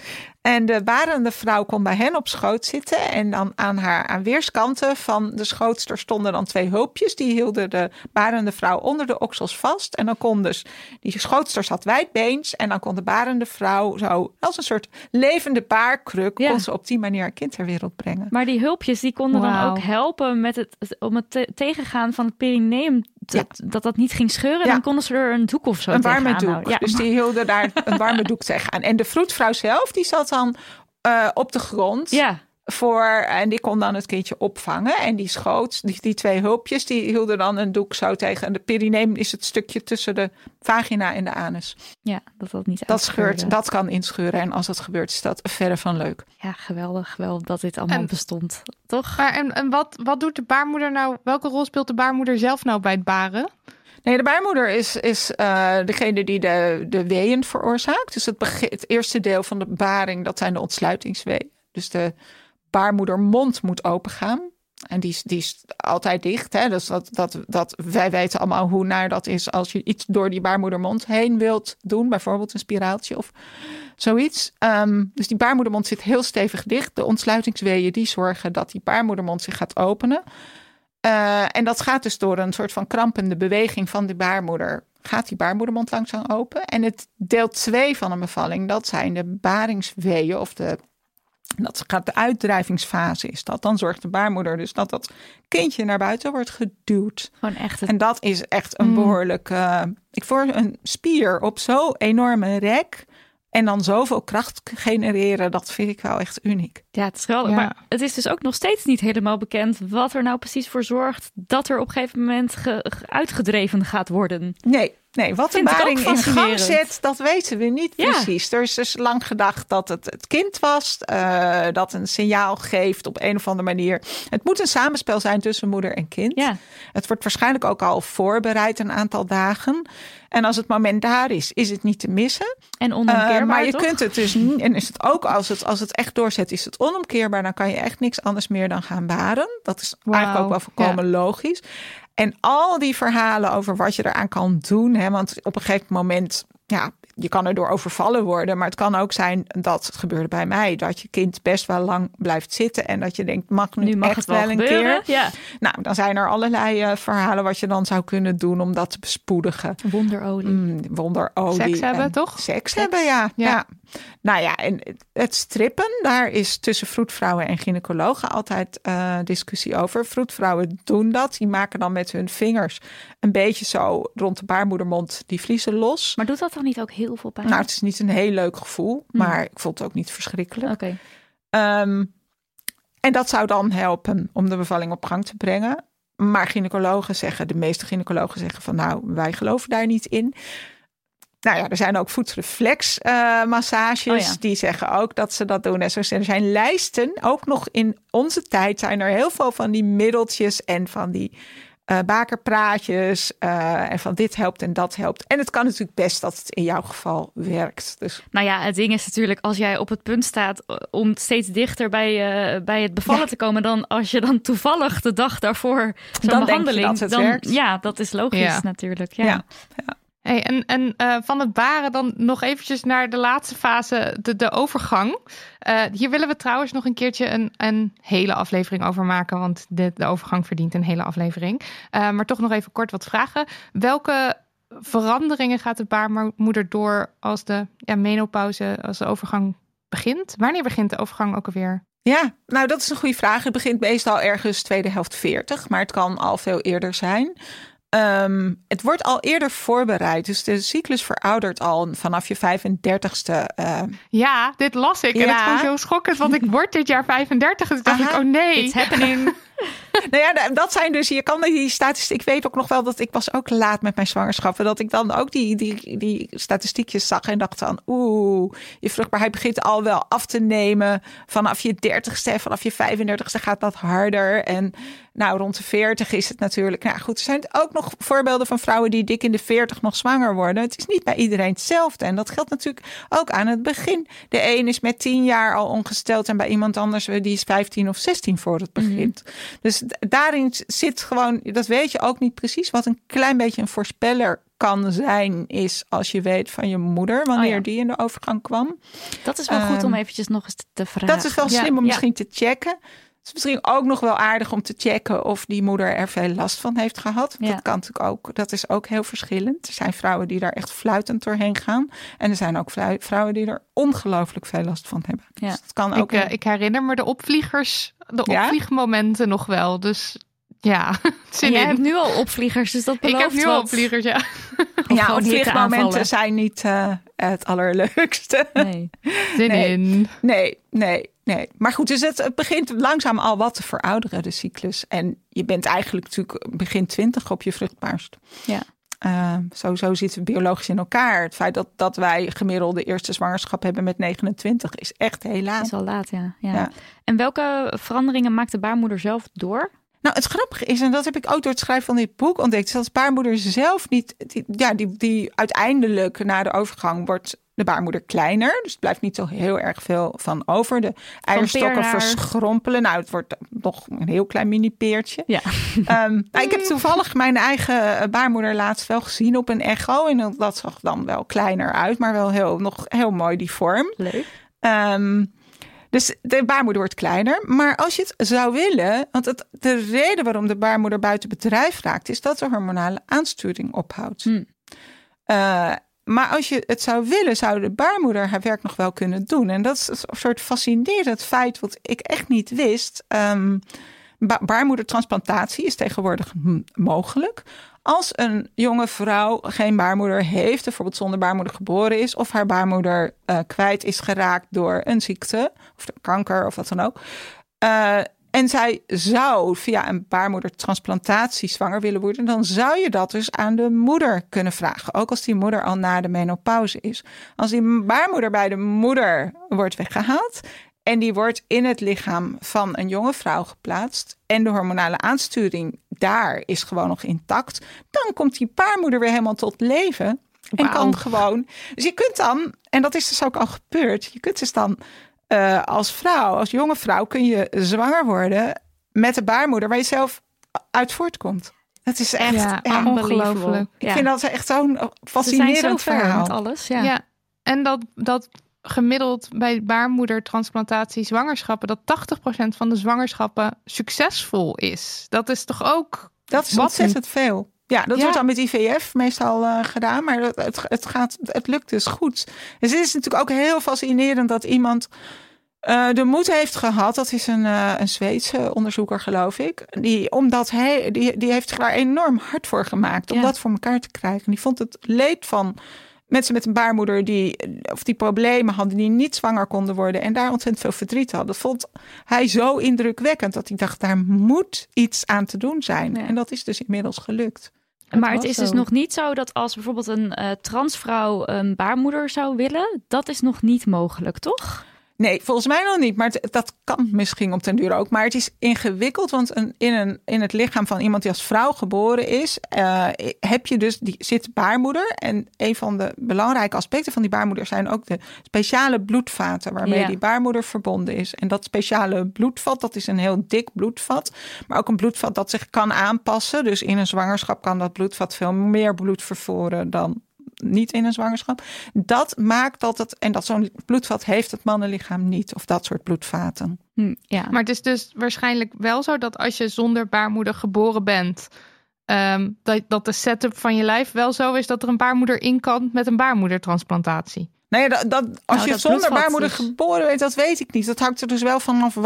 En de barende vrouw kon bij hen op schoot zitten. En dan aan haar aan weerskanten van de schootster stonden dan twee hulpjes. Die hielden de barende vrouw onder de oksels vast. En dan kon dus, die schootster zat wijdbeens. En dan kon de barende vrouw zo als een soort levende baarkruk. Ja. kon ze op die manier een kind ter wereld brengen. Maar die hulpjes die konden dan ook helpen met het, om het te- tegengaan van het perineum dat, dat dat niet ging scheuren. Ja. Dan konden ze er een doek of zo een warme doek. houden. Ja, Dus die hielden daar een warme doek tegenaan. En de vroedvrouw zelf, die zat dan eh, op de grond. ja, Voor, en die kon dan het kindje opvangen. En die schoot, die, die twee hulpjes, die hielden dan een doek zo tegen. En de perineum is het stukje tussen de vagina en de anus. ja, dat dat niet Dat scheurt, dat kan inscheuren. En als dat gebeurt, is dat verre van leuk. Ja, geweldig. Geweldig dat dit allemaal En- bestond. Toch? Maar en, en wat, wat doet de baarmoeder nou? Welke rol speelt de baarmoeder zelf nou bij het baren? Nee, de baarmoeder is, is eh, degene die de, de weeën veroorzaakt. Dus het, het eerste deel van de baring, dat zijn de ontsluitingsweeën. Dus de baarmoedermond moet opengaan. En die, is- die is altijd dicht. Hè? Dus dat, dat, dat, wij weten allemaal hoe naar dat is als je iets door die baarmoedermond heen wilt doen. Bijvoorbeeld een spiraaltje of zoiets. Ehm, dus die baarmoedermond zit heel stevig dicht. De ontsluitingsweeën die zorgen dat die baarmoedermond zich gaat openen. Eh, en dat gaat dus door een soort van krampende beweging van de baarmoeder. Gaat die baarmoedermond langzaam open. En het deel 2 van een bevalling, dat zijn de baringsweeën of de. Dat gaat de uitdrijvingsfase is dat. Dan zorgt de baarmoeder dus dat dat kindje naar buiten wordt geduwd. Gewoon echt En dat is echt een behoorlijk. eh, ik voor een spier op zo'n enorme rek. En dan zoveel kracht genereren, dat vind ik wel echt uniek. Ja, het is geweldig. Ja. Maar het is dus ook nog steeds niet helemaal bekend wat er nou precies voor zorgt dat er op een gegeven moment ge- ge- uitgedreven gaat worden. Nee, nee wat de baring in gang zet, dat weten we niet Ja. precies. Er is dus lang gedacht dat het het kind was, eh, dat een signaal geeft op een of andere manier. Het moet een samenspel zijn tussen moeder en kind. Ja, Het wordt waarschijnlijk ook al voorbereid een aantal dagen. En als het moment daar is, is het niet te missen. en Eh, onomkeerbaar, maar je toch? kunt het dus niet. En is het ook als het, als het echt doorzet, is het onomkeerbaar. Dan kan je echt niks anders meer dan gaan baren. Dat is eigenlijk ook wel volkomen logisch. En al die verhalen over wat je eraan kan doen. Hè, want op een gegeven moment, ja, je kan erdoor overvallen worden. Maar het kan ook zijn dat het gebeurde bij mij. Dat je kind best wel lang blijft zitten. En dat je denkt, mag nu, nu mag echt het wel, wel een gebeuren. keer. Ja, Nou, dan zijn er allerlei eh, verhalen wat je dan zou kunnen doen om dat te bespoedigen. wonderolie. Mm, wonderolie. Seks hebben, en toch? Seks, hebben, ja. Ja. ja. Nou ja, en het- strippen, daar is tussen vroedvrouwen en gynaecologen altijd eh, discussie over. Vroedvrouwen doen dat. Die maken dan met hun vingers een beetje zo rond de baarmoedermond die vliezen los. Maar doet dat dan niet ook heel veel pijn? Nou, het is niet een heel leuk gevoel, maar ik vond het ook niet verschrikkelijk. Oké. Ehm, en dat zou dan helpen om de bevalling op gang te brengen. Maar gynaecologen zeggen, de meeste gynaecologen zeggen van nou, wij geloven daar niet in. Nou ja, er zijn ook voetreflexmassages Oh ja. die zeggen ook dat ze dat doen. En zo zijn- er zijn lijsten, ook nog in onze tijd zijn er heel veel van die middeltjes en van die eh, bakerpraatjes eh, en van dit helpt en dat helpt. En het kan natuurlijk best dat het in jouw geval werkt. Dus Nou ja, het ding is natuurlijk, als jij op het punt staat eh, om steeds dichter bij, eh, bij het bevallen Ja. te komen, dan als je dan toevallig de dag daarvoor zo'n denk je behandeling, dat het dan werkt. ja, dat is logisch Ja. natuurlijk. Ja. ja. Hey, en en eh, van het baren dan nog eventjes naar de laatste fase, de, de overgang. Eh, hier willen we trouwens nog een keertje een, een hele aflevering over maken, want de, de overgang verdient een hele aflevering. Eh, maar toch nog even kort wat vragen. Welke veranderingen gaat de baarmoeder door als de ja, menopauze, als de overgang begint? Wanneer begint de overgang ook alweer? Ja, nou dat is een goede vraag. Het begint meestal ergens tweede helft 40, maar het kan al veel eerder zijn. Ehm, het wordt al eerder voorbereid, dus de cyclus veroudert al vanaf je 35ste. eh, Ja, dit las ik en Ja. het vond ik heel schokkend, want ik word dit jaar 35 en toen dacht ik, oh nee. It's happening. nou ja, da- dat zijn dus, je kan die statistiek, ik weet ook nog wel dat ik was ook laat met mijn zwangerschappen, dat ik dan ook die, die, die statistiekjes zag en dacht dan, oeh, je vruchtbaarheid begint al wel af te nemen. Vanaf je 30ste en vanaf je 35ste gaat dat harder. En nou, rond de 40 is het natuurlijk, nou goed, er zijn ook nog voorbeelden van vrouwen die dik in de 40 nog zwanger worden. Het is niet bij iedereen hetzelfde. En dat geldt natuurlijk ook aan het begin. De een is met 10 jaar al ongesteld en bij iemand anders die is 15 of 16 voor het begint. Dus daarin zit gewoon, dat weet je ook niet precies, wat een klein beetje een voorspeller kan zijn, is als je weet van je moeder, wanneer Oh ja. die in de overgang kwam. Dat is wel goed om Ehm, eventjes nog eens te- vragen. Dat is wel Ja, slim om ja. misschien te checken. Het is misschien ook nog wel aardig om te checken of die moeder er veel last van heeft gehad. Ja. Dat kan natuurlijk ook. Dat is ook heel verschillend. Er zijn vrouwen die daar echt fluitend doorheen gaan. En er zijn ook vrou- vrouwen die er ongelooflijk veel last van hebben. Ja. Dus het kan Ik, ook. eh, ik herinner me de opvliegers, de Ja? opvliegmomenten nog wel. Dus Ja, zin En jij in. hebt nu al opvliegers, dus dat Ik belooft heb nu wat. al opvliegers, ja. Of ja, gewoon want vliegmomenten hitteaanvallen. zijn niet eh, het allerleukste. Nee. Zin Nee. in. Nee, nee, nee. Maar goed, dus het, het begint langzaam al wat te verouderen, de cyclus. En je bent eigenlijk natuurlijk begin twintig op je vruchtbaarst. Ja. Zo, zo zitten we biologisch in elkaar. Het feit dat, dat wij gemiddelde eerste zwangerschap hebben met 29 is echt heel laat. Is al laat, ja. ja. Ja. En welke veranderingen maakt de baarmoeder zelf door? Nou, het grappige is, en dat heb ik ook door het schrijven van dit boek ontdekt, is dat de baarmoeder zelf niet, die, ja, die, die uiteindelijk na de overgang wordt de baarmoeder kleiner. Dus er blijft niet zo heel erg veel van over. De eierstokken verschrompelen. Nou, het wordt nog een heel klein mini-peertje. Ja. Ehm, nou, ik heb toevallig mijn eigen eh, baarmoeder laatst wel gezien op een echo. En dat- zag dan wel kleiner uit, maar wel heel, nog heel mooi die vorm. Leuk. Ehm, dus de baarmoeder wordt kleiner. Maar als je het zou willen, want het, de reden waarom de baarmoeder buiten bedrijf raakt, is dat de hormonale aansturing ophoudt. Hmm. Eh, maar als je het zou willen, zou de baarmoeder haar werk nog wel kunnen doen. En dat is een soort fascinerend feit wat ik echt niet wist. Ba- baarmoedertransplantatie is tegenwoordig mogelijk. Als een jonge vrouw geen baarmoeder heeft, bijvoorbeeld zonder baarmoeder geboren is, of haar baarmoeder eh, kwijt is geraakt door een ziekte, of kanker of wat dan ook. eh, en zij zou via een baarmoedertransplantatie zwanger willen worden, dan zou je dat dus aan de moeder kunnen vragen. Ook als die moeder al na de menopauze is. Als die baarmoeder bij de moeder wordt weggehaald en die wordt in het lichaam van een jonge vrouw geplaatst en de hormonale aansturing daar is gewoon nog intact, dan komt die baarmoeder weer helemaal tot leven. En kan gewoon. Dus je kunt dan, en dat is dus ook al gebeurd, je kunt dus dan eh, als vrouw, als jonge vrouw, kun je zwanger worden met de baarmoeder waar je zelf uit voortkomt. Het is echt, Ja, ja, ongelooflijk. ik Ja. vind dat echt zo'n Ze zijn zo fascinerend ver verhaal. met alles. Ja. Ja. En dat, dat gemiddeld bij baarmoedertransplantatie zwangerschappen, dat 80% van de zwangerschappen succesvol is. Dat is toch ook. Dat is Wat ontzettend veel. Ja, dat Ja. wordt dan met IVF meestal eh, gedaan, maar het, het, het, gaat, het lukt dus goed. Dus het is natuurlijk ook heel fascinerend dat iemand eh, de moed heeft gehad. Dat is een, eh, een Zweedse onderzoeker, geloof ik. Die, omdat hij, die, die heeft zich daar enorm hard voor gemaakt om Ja. dat voor elkaar te krijgen. Die vond het leed van mensen met een baarmoeder die, of die problemen hadden, die niet zwanger konden worden en daar ontzettend veel verdriet hadden. Dat vond hij zo indrukwekkend dat hij dacht, daar moet iets aan te doen zijn. Ja. En dat is dus inmiddels gelukt. Maar het is dus nog niet zo dat als bijvoorbeeld een eh, transvrouw een baarmoeder zou willen, dat is nog niet mogelijk, toch? Nee, volgens mij nog niet. Maar het- dat kan misschien op den duur ook. Maar het is ingewikkeld. Want een, in, een, in het lichaam van iemand die als vrouw geboren is, eh, heb je dus die zit baarmoeder. En een van de belangrijke aspecten van die baarmoeder zijn ook de speciale bloedvaten waarmee Ja. die baarmoeder verbonden is. En dat speciale bloedvat, dat is een heel dik bloedvat. Maar ook een bloedvat dat zich kan aanpassen. Dus in een zwangerschap kan dat bloedvat veel meer bloed vervoeren dan niet in een zwangerschap. Dat maakt dat het, en dat zo'n bloedvat heeft het mannenlichaam niet, of dat soort bloedvaten. Hm, ja. Maar het is dus waarschijnlijk wel zo dat als je zonder baarmoeder geboren bent, ehm, dat, dat de setup van je lijf wel zo is dat er een baarmoeder in kan met een baarmoedertransplantatie. Nee, dat, dat, als Nou, je dat zonder baarmoeder geboren bent, dat weet ik niet. Dat hangt er dus wel vanaf.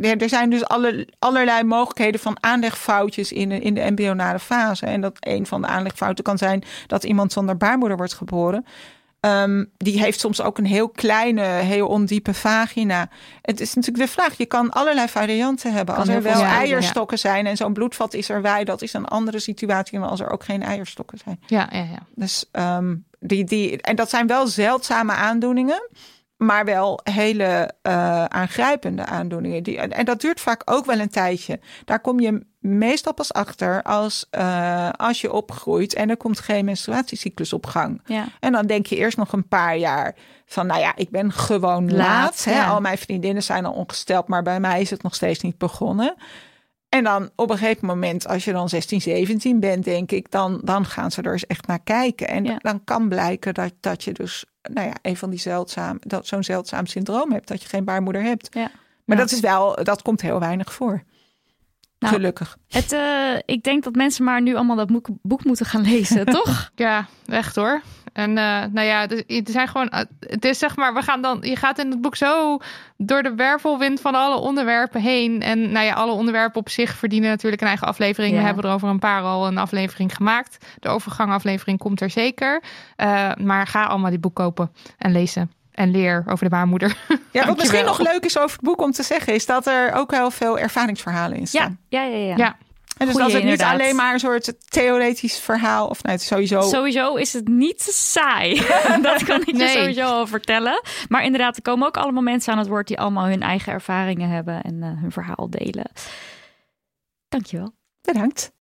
Er zijn dus alle, allerlei mogelijkheden van aanlegfoutjes in de, in de embryonale fase. En dat een van de aanlegfouten kan zijn dat iemand zonder baarmoeder wordt geboren. Ehm, die heeft soms ook een heel kleine, heel ondiepe vagina. Het is natuurlijk de vraag. Je kan allerlei varianten hebben. Als er wel ja. eierstokken zijn en zo'n bloedvat is er wij, dat is een andere situatie dan als er ook geen eierstokken zijn. Ja, ja, ja. Dus ehm, die, die, en dat zijn wel zeldzame aandoeningen, maar wel hele eh, aangrijpende aandoeningen. Die, en, dat duurt vaak ook wel een tijdje. Daar kom je meestal pas achter als, eh, als je opgroeit en er komt geen menstruatiecyclus op gang. ja. En dan denk je eerst nog een paar jaar van, nou ja, ik ben gewoon laat. Laat, hè? ja. Al mijn vriendinnen zijn al ongesteld, maar bij mij is het nog steeds niet begonnen. En dan op een gegeven moment, als je dan 16, 17 bent, denk ik, dan, dan gaan ze er eens echt naar kijken. En Ja. dan kan blijken dat, dat je dus, nou ja, een van die zeldzaam, dat zo'n zeldzaam syndroom hebt, dat je geen baarmoeder hebt. Ja. Maar Ja. dat is wel, dat komt heel weinig voor. Nou, Gelukkig. Het, eh, ik denk dat mensen maar nu allemaal dat boek, boek moeten gaan lezen, toch? Ja, echt hoor. En uh, nou ja, er zijn gewoon. Uh, het is zeg maar, we gaan dan. Je gaat in het boek zo door de wervelwind van alle onderwerpen heen. En nou ja, alle onderwerpen op zich verdienen natuurlijk een eigen aflevering. Ja. We hebben er over een paar al een aflevering gemaakt. De overgangaflevering komt er zeker. Uh, maar ga allemaal die boek kopen en lezen en leer over de baarmoeder. Ja, wat misschien nog leuk is over het boek om te zeggen, is dat er ook heel veel ervaringsverhalen in staan. Ja, ja, ja. ja. ja. En dus Goeie, dat het niet alleen maar een soort theoretisch verhaal, of nee, is sowieso. Sowieso is het niet saai. dat kan ik je sowieso al vertellen. Maar inderdaad, er komen ook allemaal mensen aan het woord die allemaal hun eigen ervaringen hebben en eh, hun verhaal delen. Dankjewel. Bedankt.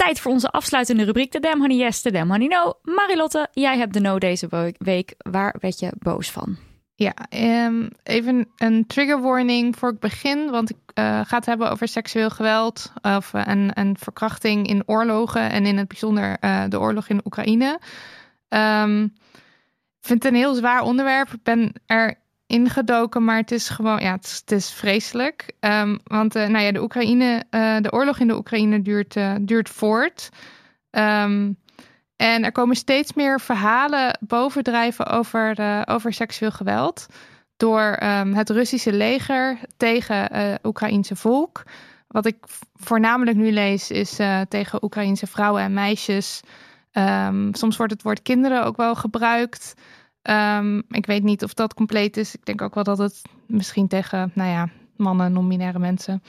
Tijd voor onze afsluitende rubriek, de Damn Honey Yes, de Damn Honey No. Marilotte, jij hebt de no deze week. Waar werd je boos van? Ja, ehm, even een trigger warning voor ik begin. Want ik eh, ga het hebben over seksueel geweld of, eh, en, en verkrachting in oorlogen. En in het bijzonder eh, de oorlog in Oekraïne. Ik vind het een heel zwaar onderwerp. Ik ben er ingedoken, maar het is gewoon, ja, het is, het is vreselijk. Ehm, want eh, nou ja, de, Oekraïne, eh, de oorlog in de Oekraïne duurt, eh, duurt voort. Ehm, en er komen steeds meer verhalen bovendrijven over, over seksueel geweld. Door ehm, het Russische leger tegen het Oekraïense volk. Wat ik voornamelijk nu lees is tegen Oekraïense vrouwen en meisjes. Soms wordt het woord kinderen ook wel gebruikt. Ehm, ik weet niet of dat compleet is. Ik denk ook wel dat het misschien tegen, nou ja, mannen, non-binaire mensen.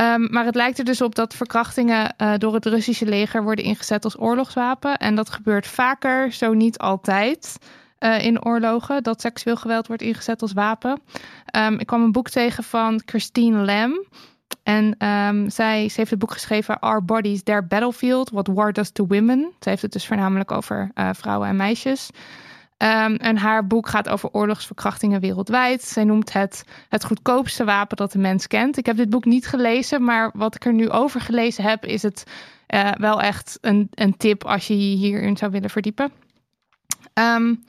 Um, maar het lijkt er dus op dat verkrachtingen uh, door het Russische leger worden ingezet als oorlogswapen. En dat gebeurt vaker, zo niet altijd, uh, in oorlogen, dat seksueel geweld wordt ingezet als wapen. Um, ik kwam een boek tegen van Christine Lam. En zij heeft het boek geschreven Our Bodies, Their Battlefield, What War Does to Women. Ze heeft het dus voornamelijk over uh, vrouwen en meisjes. Um, en haar boek gaat over oorlogsverkrachtingen wereldwijd. Zij noemt het het goedkoopste wapen dat de mens kent. Ik heb dit boek niet gelezen, maar wat ik er nu over gelezen heb, is het uh, wel echt een, een tip als je hierin zou willen verdiepen. Um,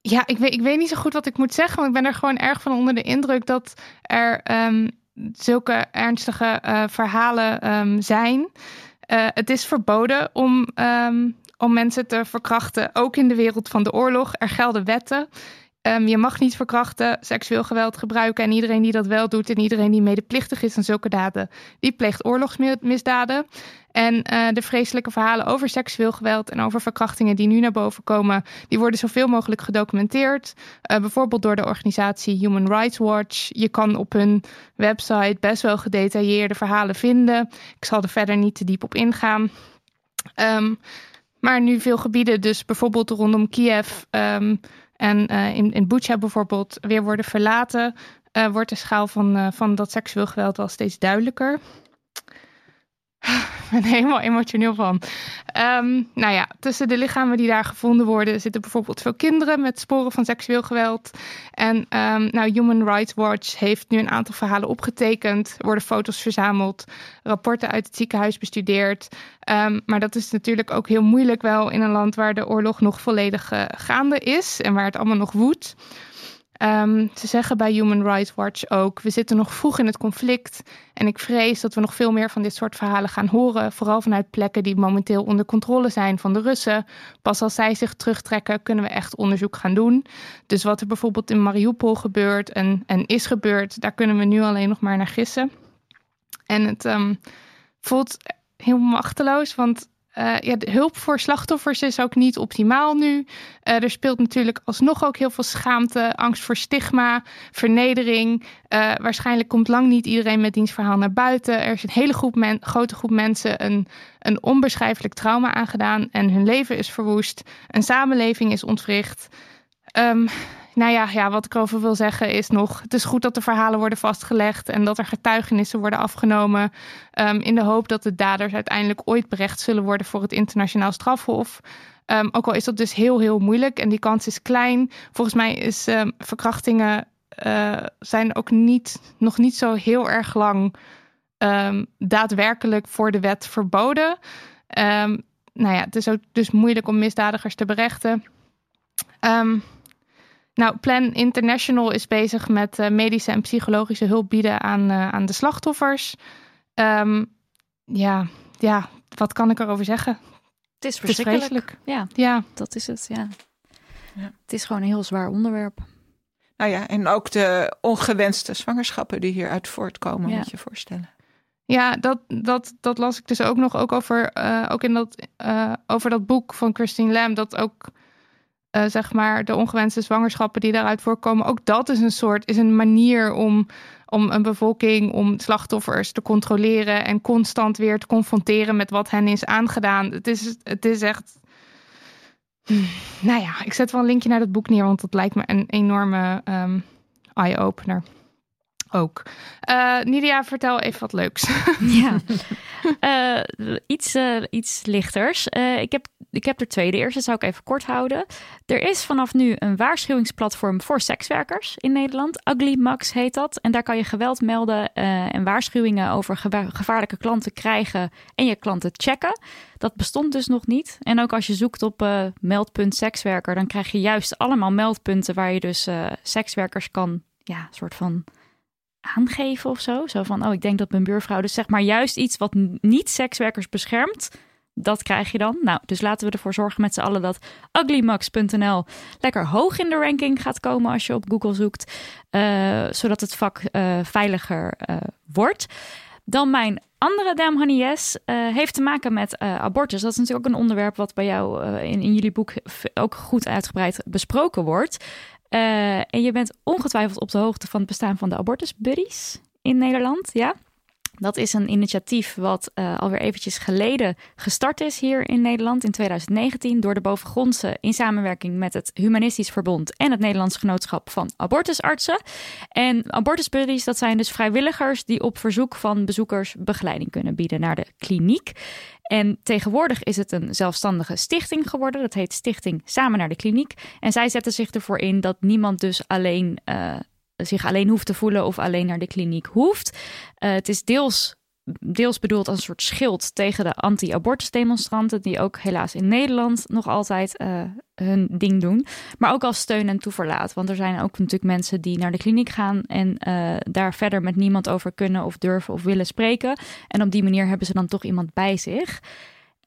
ja, ik weet, ik weet niet zo goed wat ik moet zeggen, want ik ben er gewoon erg van onder de indruk dat er um, zulke ernstige uh, verhalen zijn. Uh, het is verboden om om mensen te verkrachten, ook in de wereld van de oorlog. Er gelden wetten. Um, je mag niet verkrachten, seksueel geweld gebruiken. En iedereen die dat wel doet en iedereen die medeplichtig is aan zulke daden, die pleegt oorlogsmisdaden. En uh, de vreselijke verhalen over seksueel geweld en over verkrachtingen die nu naar boven komen, die worden zoveel mogelijk gedocumenteerd. Uh, bijvoorbeeld door de organisatie Human Rights Watch. Je kan op hun website best wel gedetailleerde verhalen vinden. Ik zal er verder niet te diep op ingaan. Um, maar nu veel gebieden, dus bijvoorbeeld rondom Kiev um, en uh, in, in Bucha bijvoorbeeld, weer worden verlaten, uh, wordt de schaal van, uh, van dat seksueel geweld wel steeds duidelijker. Ik ben helemaal emotioneel van. Um, nou ja, tussen de lichamen die daar gevonden worden zitten bijvoorbeeld veel kinderen met sporen van seksueel geweld. En um, nou, Human Rights Watch heeft nu een aantal verhalen opgetekend. Er worden foto's verzameld, rapporten uit het ziekenhuis bestudeerd. Um, maar dat is natuurlijk ook heel moeilijk wel in een land waar de oorlog nog volledig uh, gaande is en waar het allemaal nog woedt. Um, ze zeggen bij Human Rights Watch ook: we zitten nog vroeg in het conflict. En ik vrees dat we nog veel meer van dit soort verhalen gaan horen. Vooral vanuit plekken die momenteel onder controle zijn van de Russen. Pas als zij zich terugtrekken, kunnen we echt onderzoek gaan doen. Dus wat er bijvoorbeeld in Mariupol gebeurt en, en is gebeurd, daar kunnen we nu alleen nog maar naar gissen. En het um, voelt heel machteloos, want uh, ja, de hulp voor slachtoffers is ook niet optimaal nu. Uh, er speelt natuurlijk alsnog ook heel veel schaamte, angst voor stigma, vernedering. Uh, waarschijnlijk komt lang niet iedereen met diens verhaal naar buiten. Er is een hele groep men, grote groep mensen een, een onbeschrijfelijk trauma aangedaan en hun leven is verwoest. Een samenleving is ontwricht. Um, nou ja, ja, wat ik erover wil zeggen is nog... het is goed dat de verhalen worden vastgelegd... en dat er getuigenissen worden afgenomen... Um, in de hoop dat de daders uiteindelijk ooit berecht zullen worden... voor het internationaal strafhof. Um, ook al is dat dus heel, heel moeilijk en die kans is klein. Volgens mij is um, verkrachtingen uh, zijn ook niet, nog niet zo heel erg lang... daadwerkelijk voor de wet verboden. nou ja, het is ook dus moeilijk om misdadigers te berechten... Nou, Plan International is bezig met uh, medische en psychologische hulp bieden aan, uh, aan de slachtoffers. Um, ja, ja, wat kan ik erover zeggen? Het is verschrikkelijk. Het is vreselijk. Ja, ja, dat is het. Ja. ja. Het is gewoon een heel zwaar onderwerp. Nou ja, en ook de ongewenste zwangerschappen die hieruit voortkomen, ja. moet je voorstellen. Ja, dat, dat, dat las ik dus ook nog ook over, uh, ook in dat, uh, over dat boek van Christine Lam. Dat ook uh, zeg maar de ongewenste zwangerschappen die daaruit voorkomen. Ook dat is een soort, is een manier om, om een bevolking, om slachtoffers te controleren en constant weer te confronteren met wat hen is aangedaan. Het is, het is echt. Nou ja, ik zet wel een linkje naar dat boek neer, want dat lijkt me een enorme um, eye-opener ook. Uh, Nidia, vertel even wat leuks. Ja, uh, iets, uh, iets lichters. ik, heb, ik heb er twee. De eerste zou ik even kort houden. Er is vanaf nu een waarschuwingsplatform voor sekswerkers in Nederland. Ugly Max heet dat. En daar kan je geweld melden en waarschuwingen over gevaarlijke klanten krijgen en je klanten checken. Dat bestond dus nog niet. En ook als je zoekt op meldpunt sekswerker, dan krijg je juist allemaal meldpunten waar je dus sekswerkers kan, ja, soort van aangeven of zo. Zo van, oh, ik denk dat mijn buurvrouw... Dus zeg maar juist iets wat niet sekswerkers beschermt... Dat krijg je dan. Nou, dus laten we ervoor zorgen met z'n allen dat uglymax.nl lekker hoog in de ranking gaat komen als je op Google zoekt. Uh, zodat het vak uh, veiliger uh, wordt. Dan mijn andere Damn Honey heeft te maken met abortus. Dat is natuurlijk ook een onderwerp wat bij jou in, in jullie boek ook goed uitgebreid besproken wordt. Uh, en je bent ongetwijfeld op de hoogte van het bestaan van de abortusbuddies in Nederland, ja? Dat is een initiatief wat uh, alweer eventjes geleden gestart is hier in Nederland in 2019 door de bovengrondse in samenwerking met het Humanistisch Verbond en het Nederlands Genootschap van Abortusartsen. En abortusbuddies, dat zijn dus vrijwilligers die op verzoek van bezoekers begeleiding kunnen bieden naar de kliniek. En tegenwoordig is het een zelfstandige stichting geworden. Dat heet Stichting Samen naar de Kliniek. En zij zetten zich ervoor in dat niemand dus alleen uh, zich alleen hoeft te voelen of alleen naar de kliniek hoeft. Uh, het is deels, deels bedoeld als een soort schild tegen de anti-abortusdemonstranten, die ook helaas in Nederland nog altijd uh, hun ding doen. Maar ook als steun en toeverlaat. Want er zijn ook natuurlijk mensen die naar de kliniek gaan en uh, daar verder met niemand over kunnen of durven of willen spreken. En op die manier hebben ze dan toch iemand bij zich.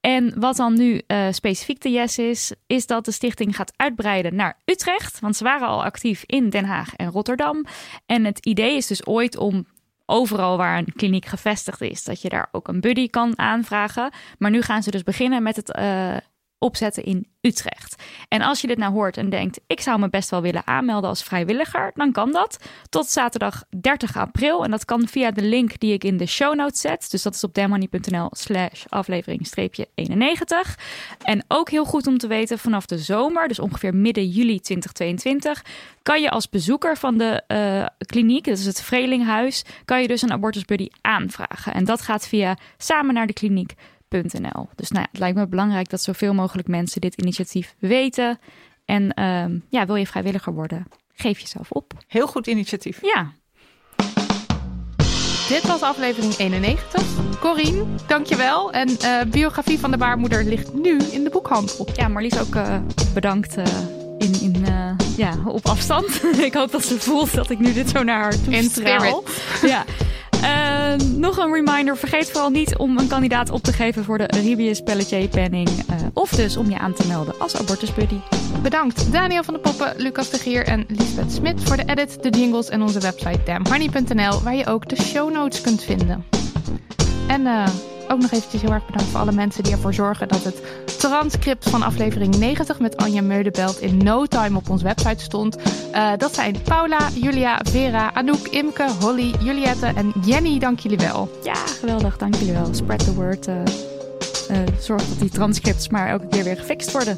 En wat dan nu uh, specifiek de yes is, is dat de stichting gaat uitbreiden naar Utrecht. Want ze waren al actief in Den Haag en Rotterdam. En het idee is dus ooit om overal waar een kliniek gevestigd is, dat je daar ook een buddy kan aanvragen. Maar nu gaan ze dus beginnen met het uh, opzetten in Utrecht. En als je dit nou hoort en denkt, ik zou me best wel willen aanmelden als vrijwilliger, dan kan dat tot zaterdag 30 april. En dat kan via de link die ik in de show notes zet. Dus dat is op demmoney.nl slash aflevering 91. En ook heel goed om te weten, vanaf de zomer, dus ongeveer midden juli 2022, kan je als bezoeker van de uh, kliniek, dat is het Vrelinghuis, kan je dus een abortusbuddy aanvragen. En dat gaat via samen naar de kliniek .nl. Dus nou ja, het lijkt me belangrijk dat zoveel mogelijk mensen dit initiatief weten. En uh, ja, wil je vrijwilliger worden, geef jezelf op. Heel goed initiatief. Ja. Dit was aflevering 91. Corine, dankjewel. En uh, biografie van de baarmoeder ligt nu in de boekhandel. Ja, Marlies ook uh, bedankt uh, in, in, ja, op afstand. ik hoop dat ze voelt dat ik nu dit zo naar haar toe In spirit. Ja. Uh, nog een reminder: vergeet vooral niet om een kandidaat op te geven voor de Ribius Pelletier Penning. Uh, of dus om je aan te melden als abortusbuddy. Bedankt Daniel van de Poppen, Lucas de Geer en Lisbeth Smit voor de edit, de jingles en onze website damnhoney.nl, waar je ook de show notes kunt vinden. En uh, ook nog eventjes heel erg bedankt voor alle mensen die ervoor zorgen dat het transcript van aflevering 90 met Anja Meudebelt in no time op onze website stond. Uh, dat zijn Paula, Julia, Vera, Anouk, Imke, Holly, Juliette en Jenny. Dank jullie wel. Ja, geweldig. Dank jullie wel. Spread the word. Uh, zorg dat die transcripts maar elke keer weer gefixt worden.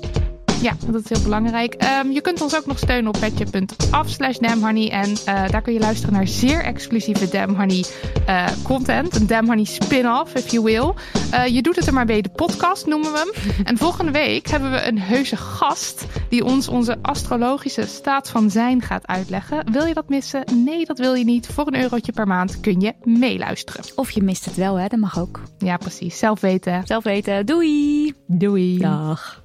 Ja, dat is heel belangrijk. Um, je kunt ons ook nog steunen op petje.af slash damhoney. En uh, daar kun je luisteren naar zeer exclusieve Damn Honey uh, content. Een Damn Honey spin-off, if you will. Uh, je doet het er maar bij, de podcast noemen we hem. en volgende week hebben we een heuse gast... die ons onze astrologische staat van zijn gaat uitleggen. Wil je dat missen? Nee, dat wil je niet. Voor een eurotje per maand kun je meeluisteren. Of je mist het wel, hè? Dat mag ook. Ja, precies. Zelf weten. Zelf weten. Doei! Doei. Dag.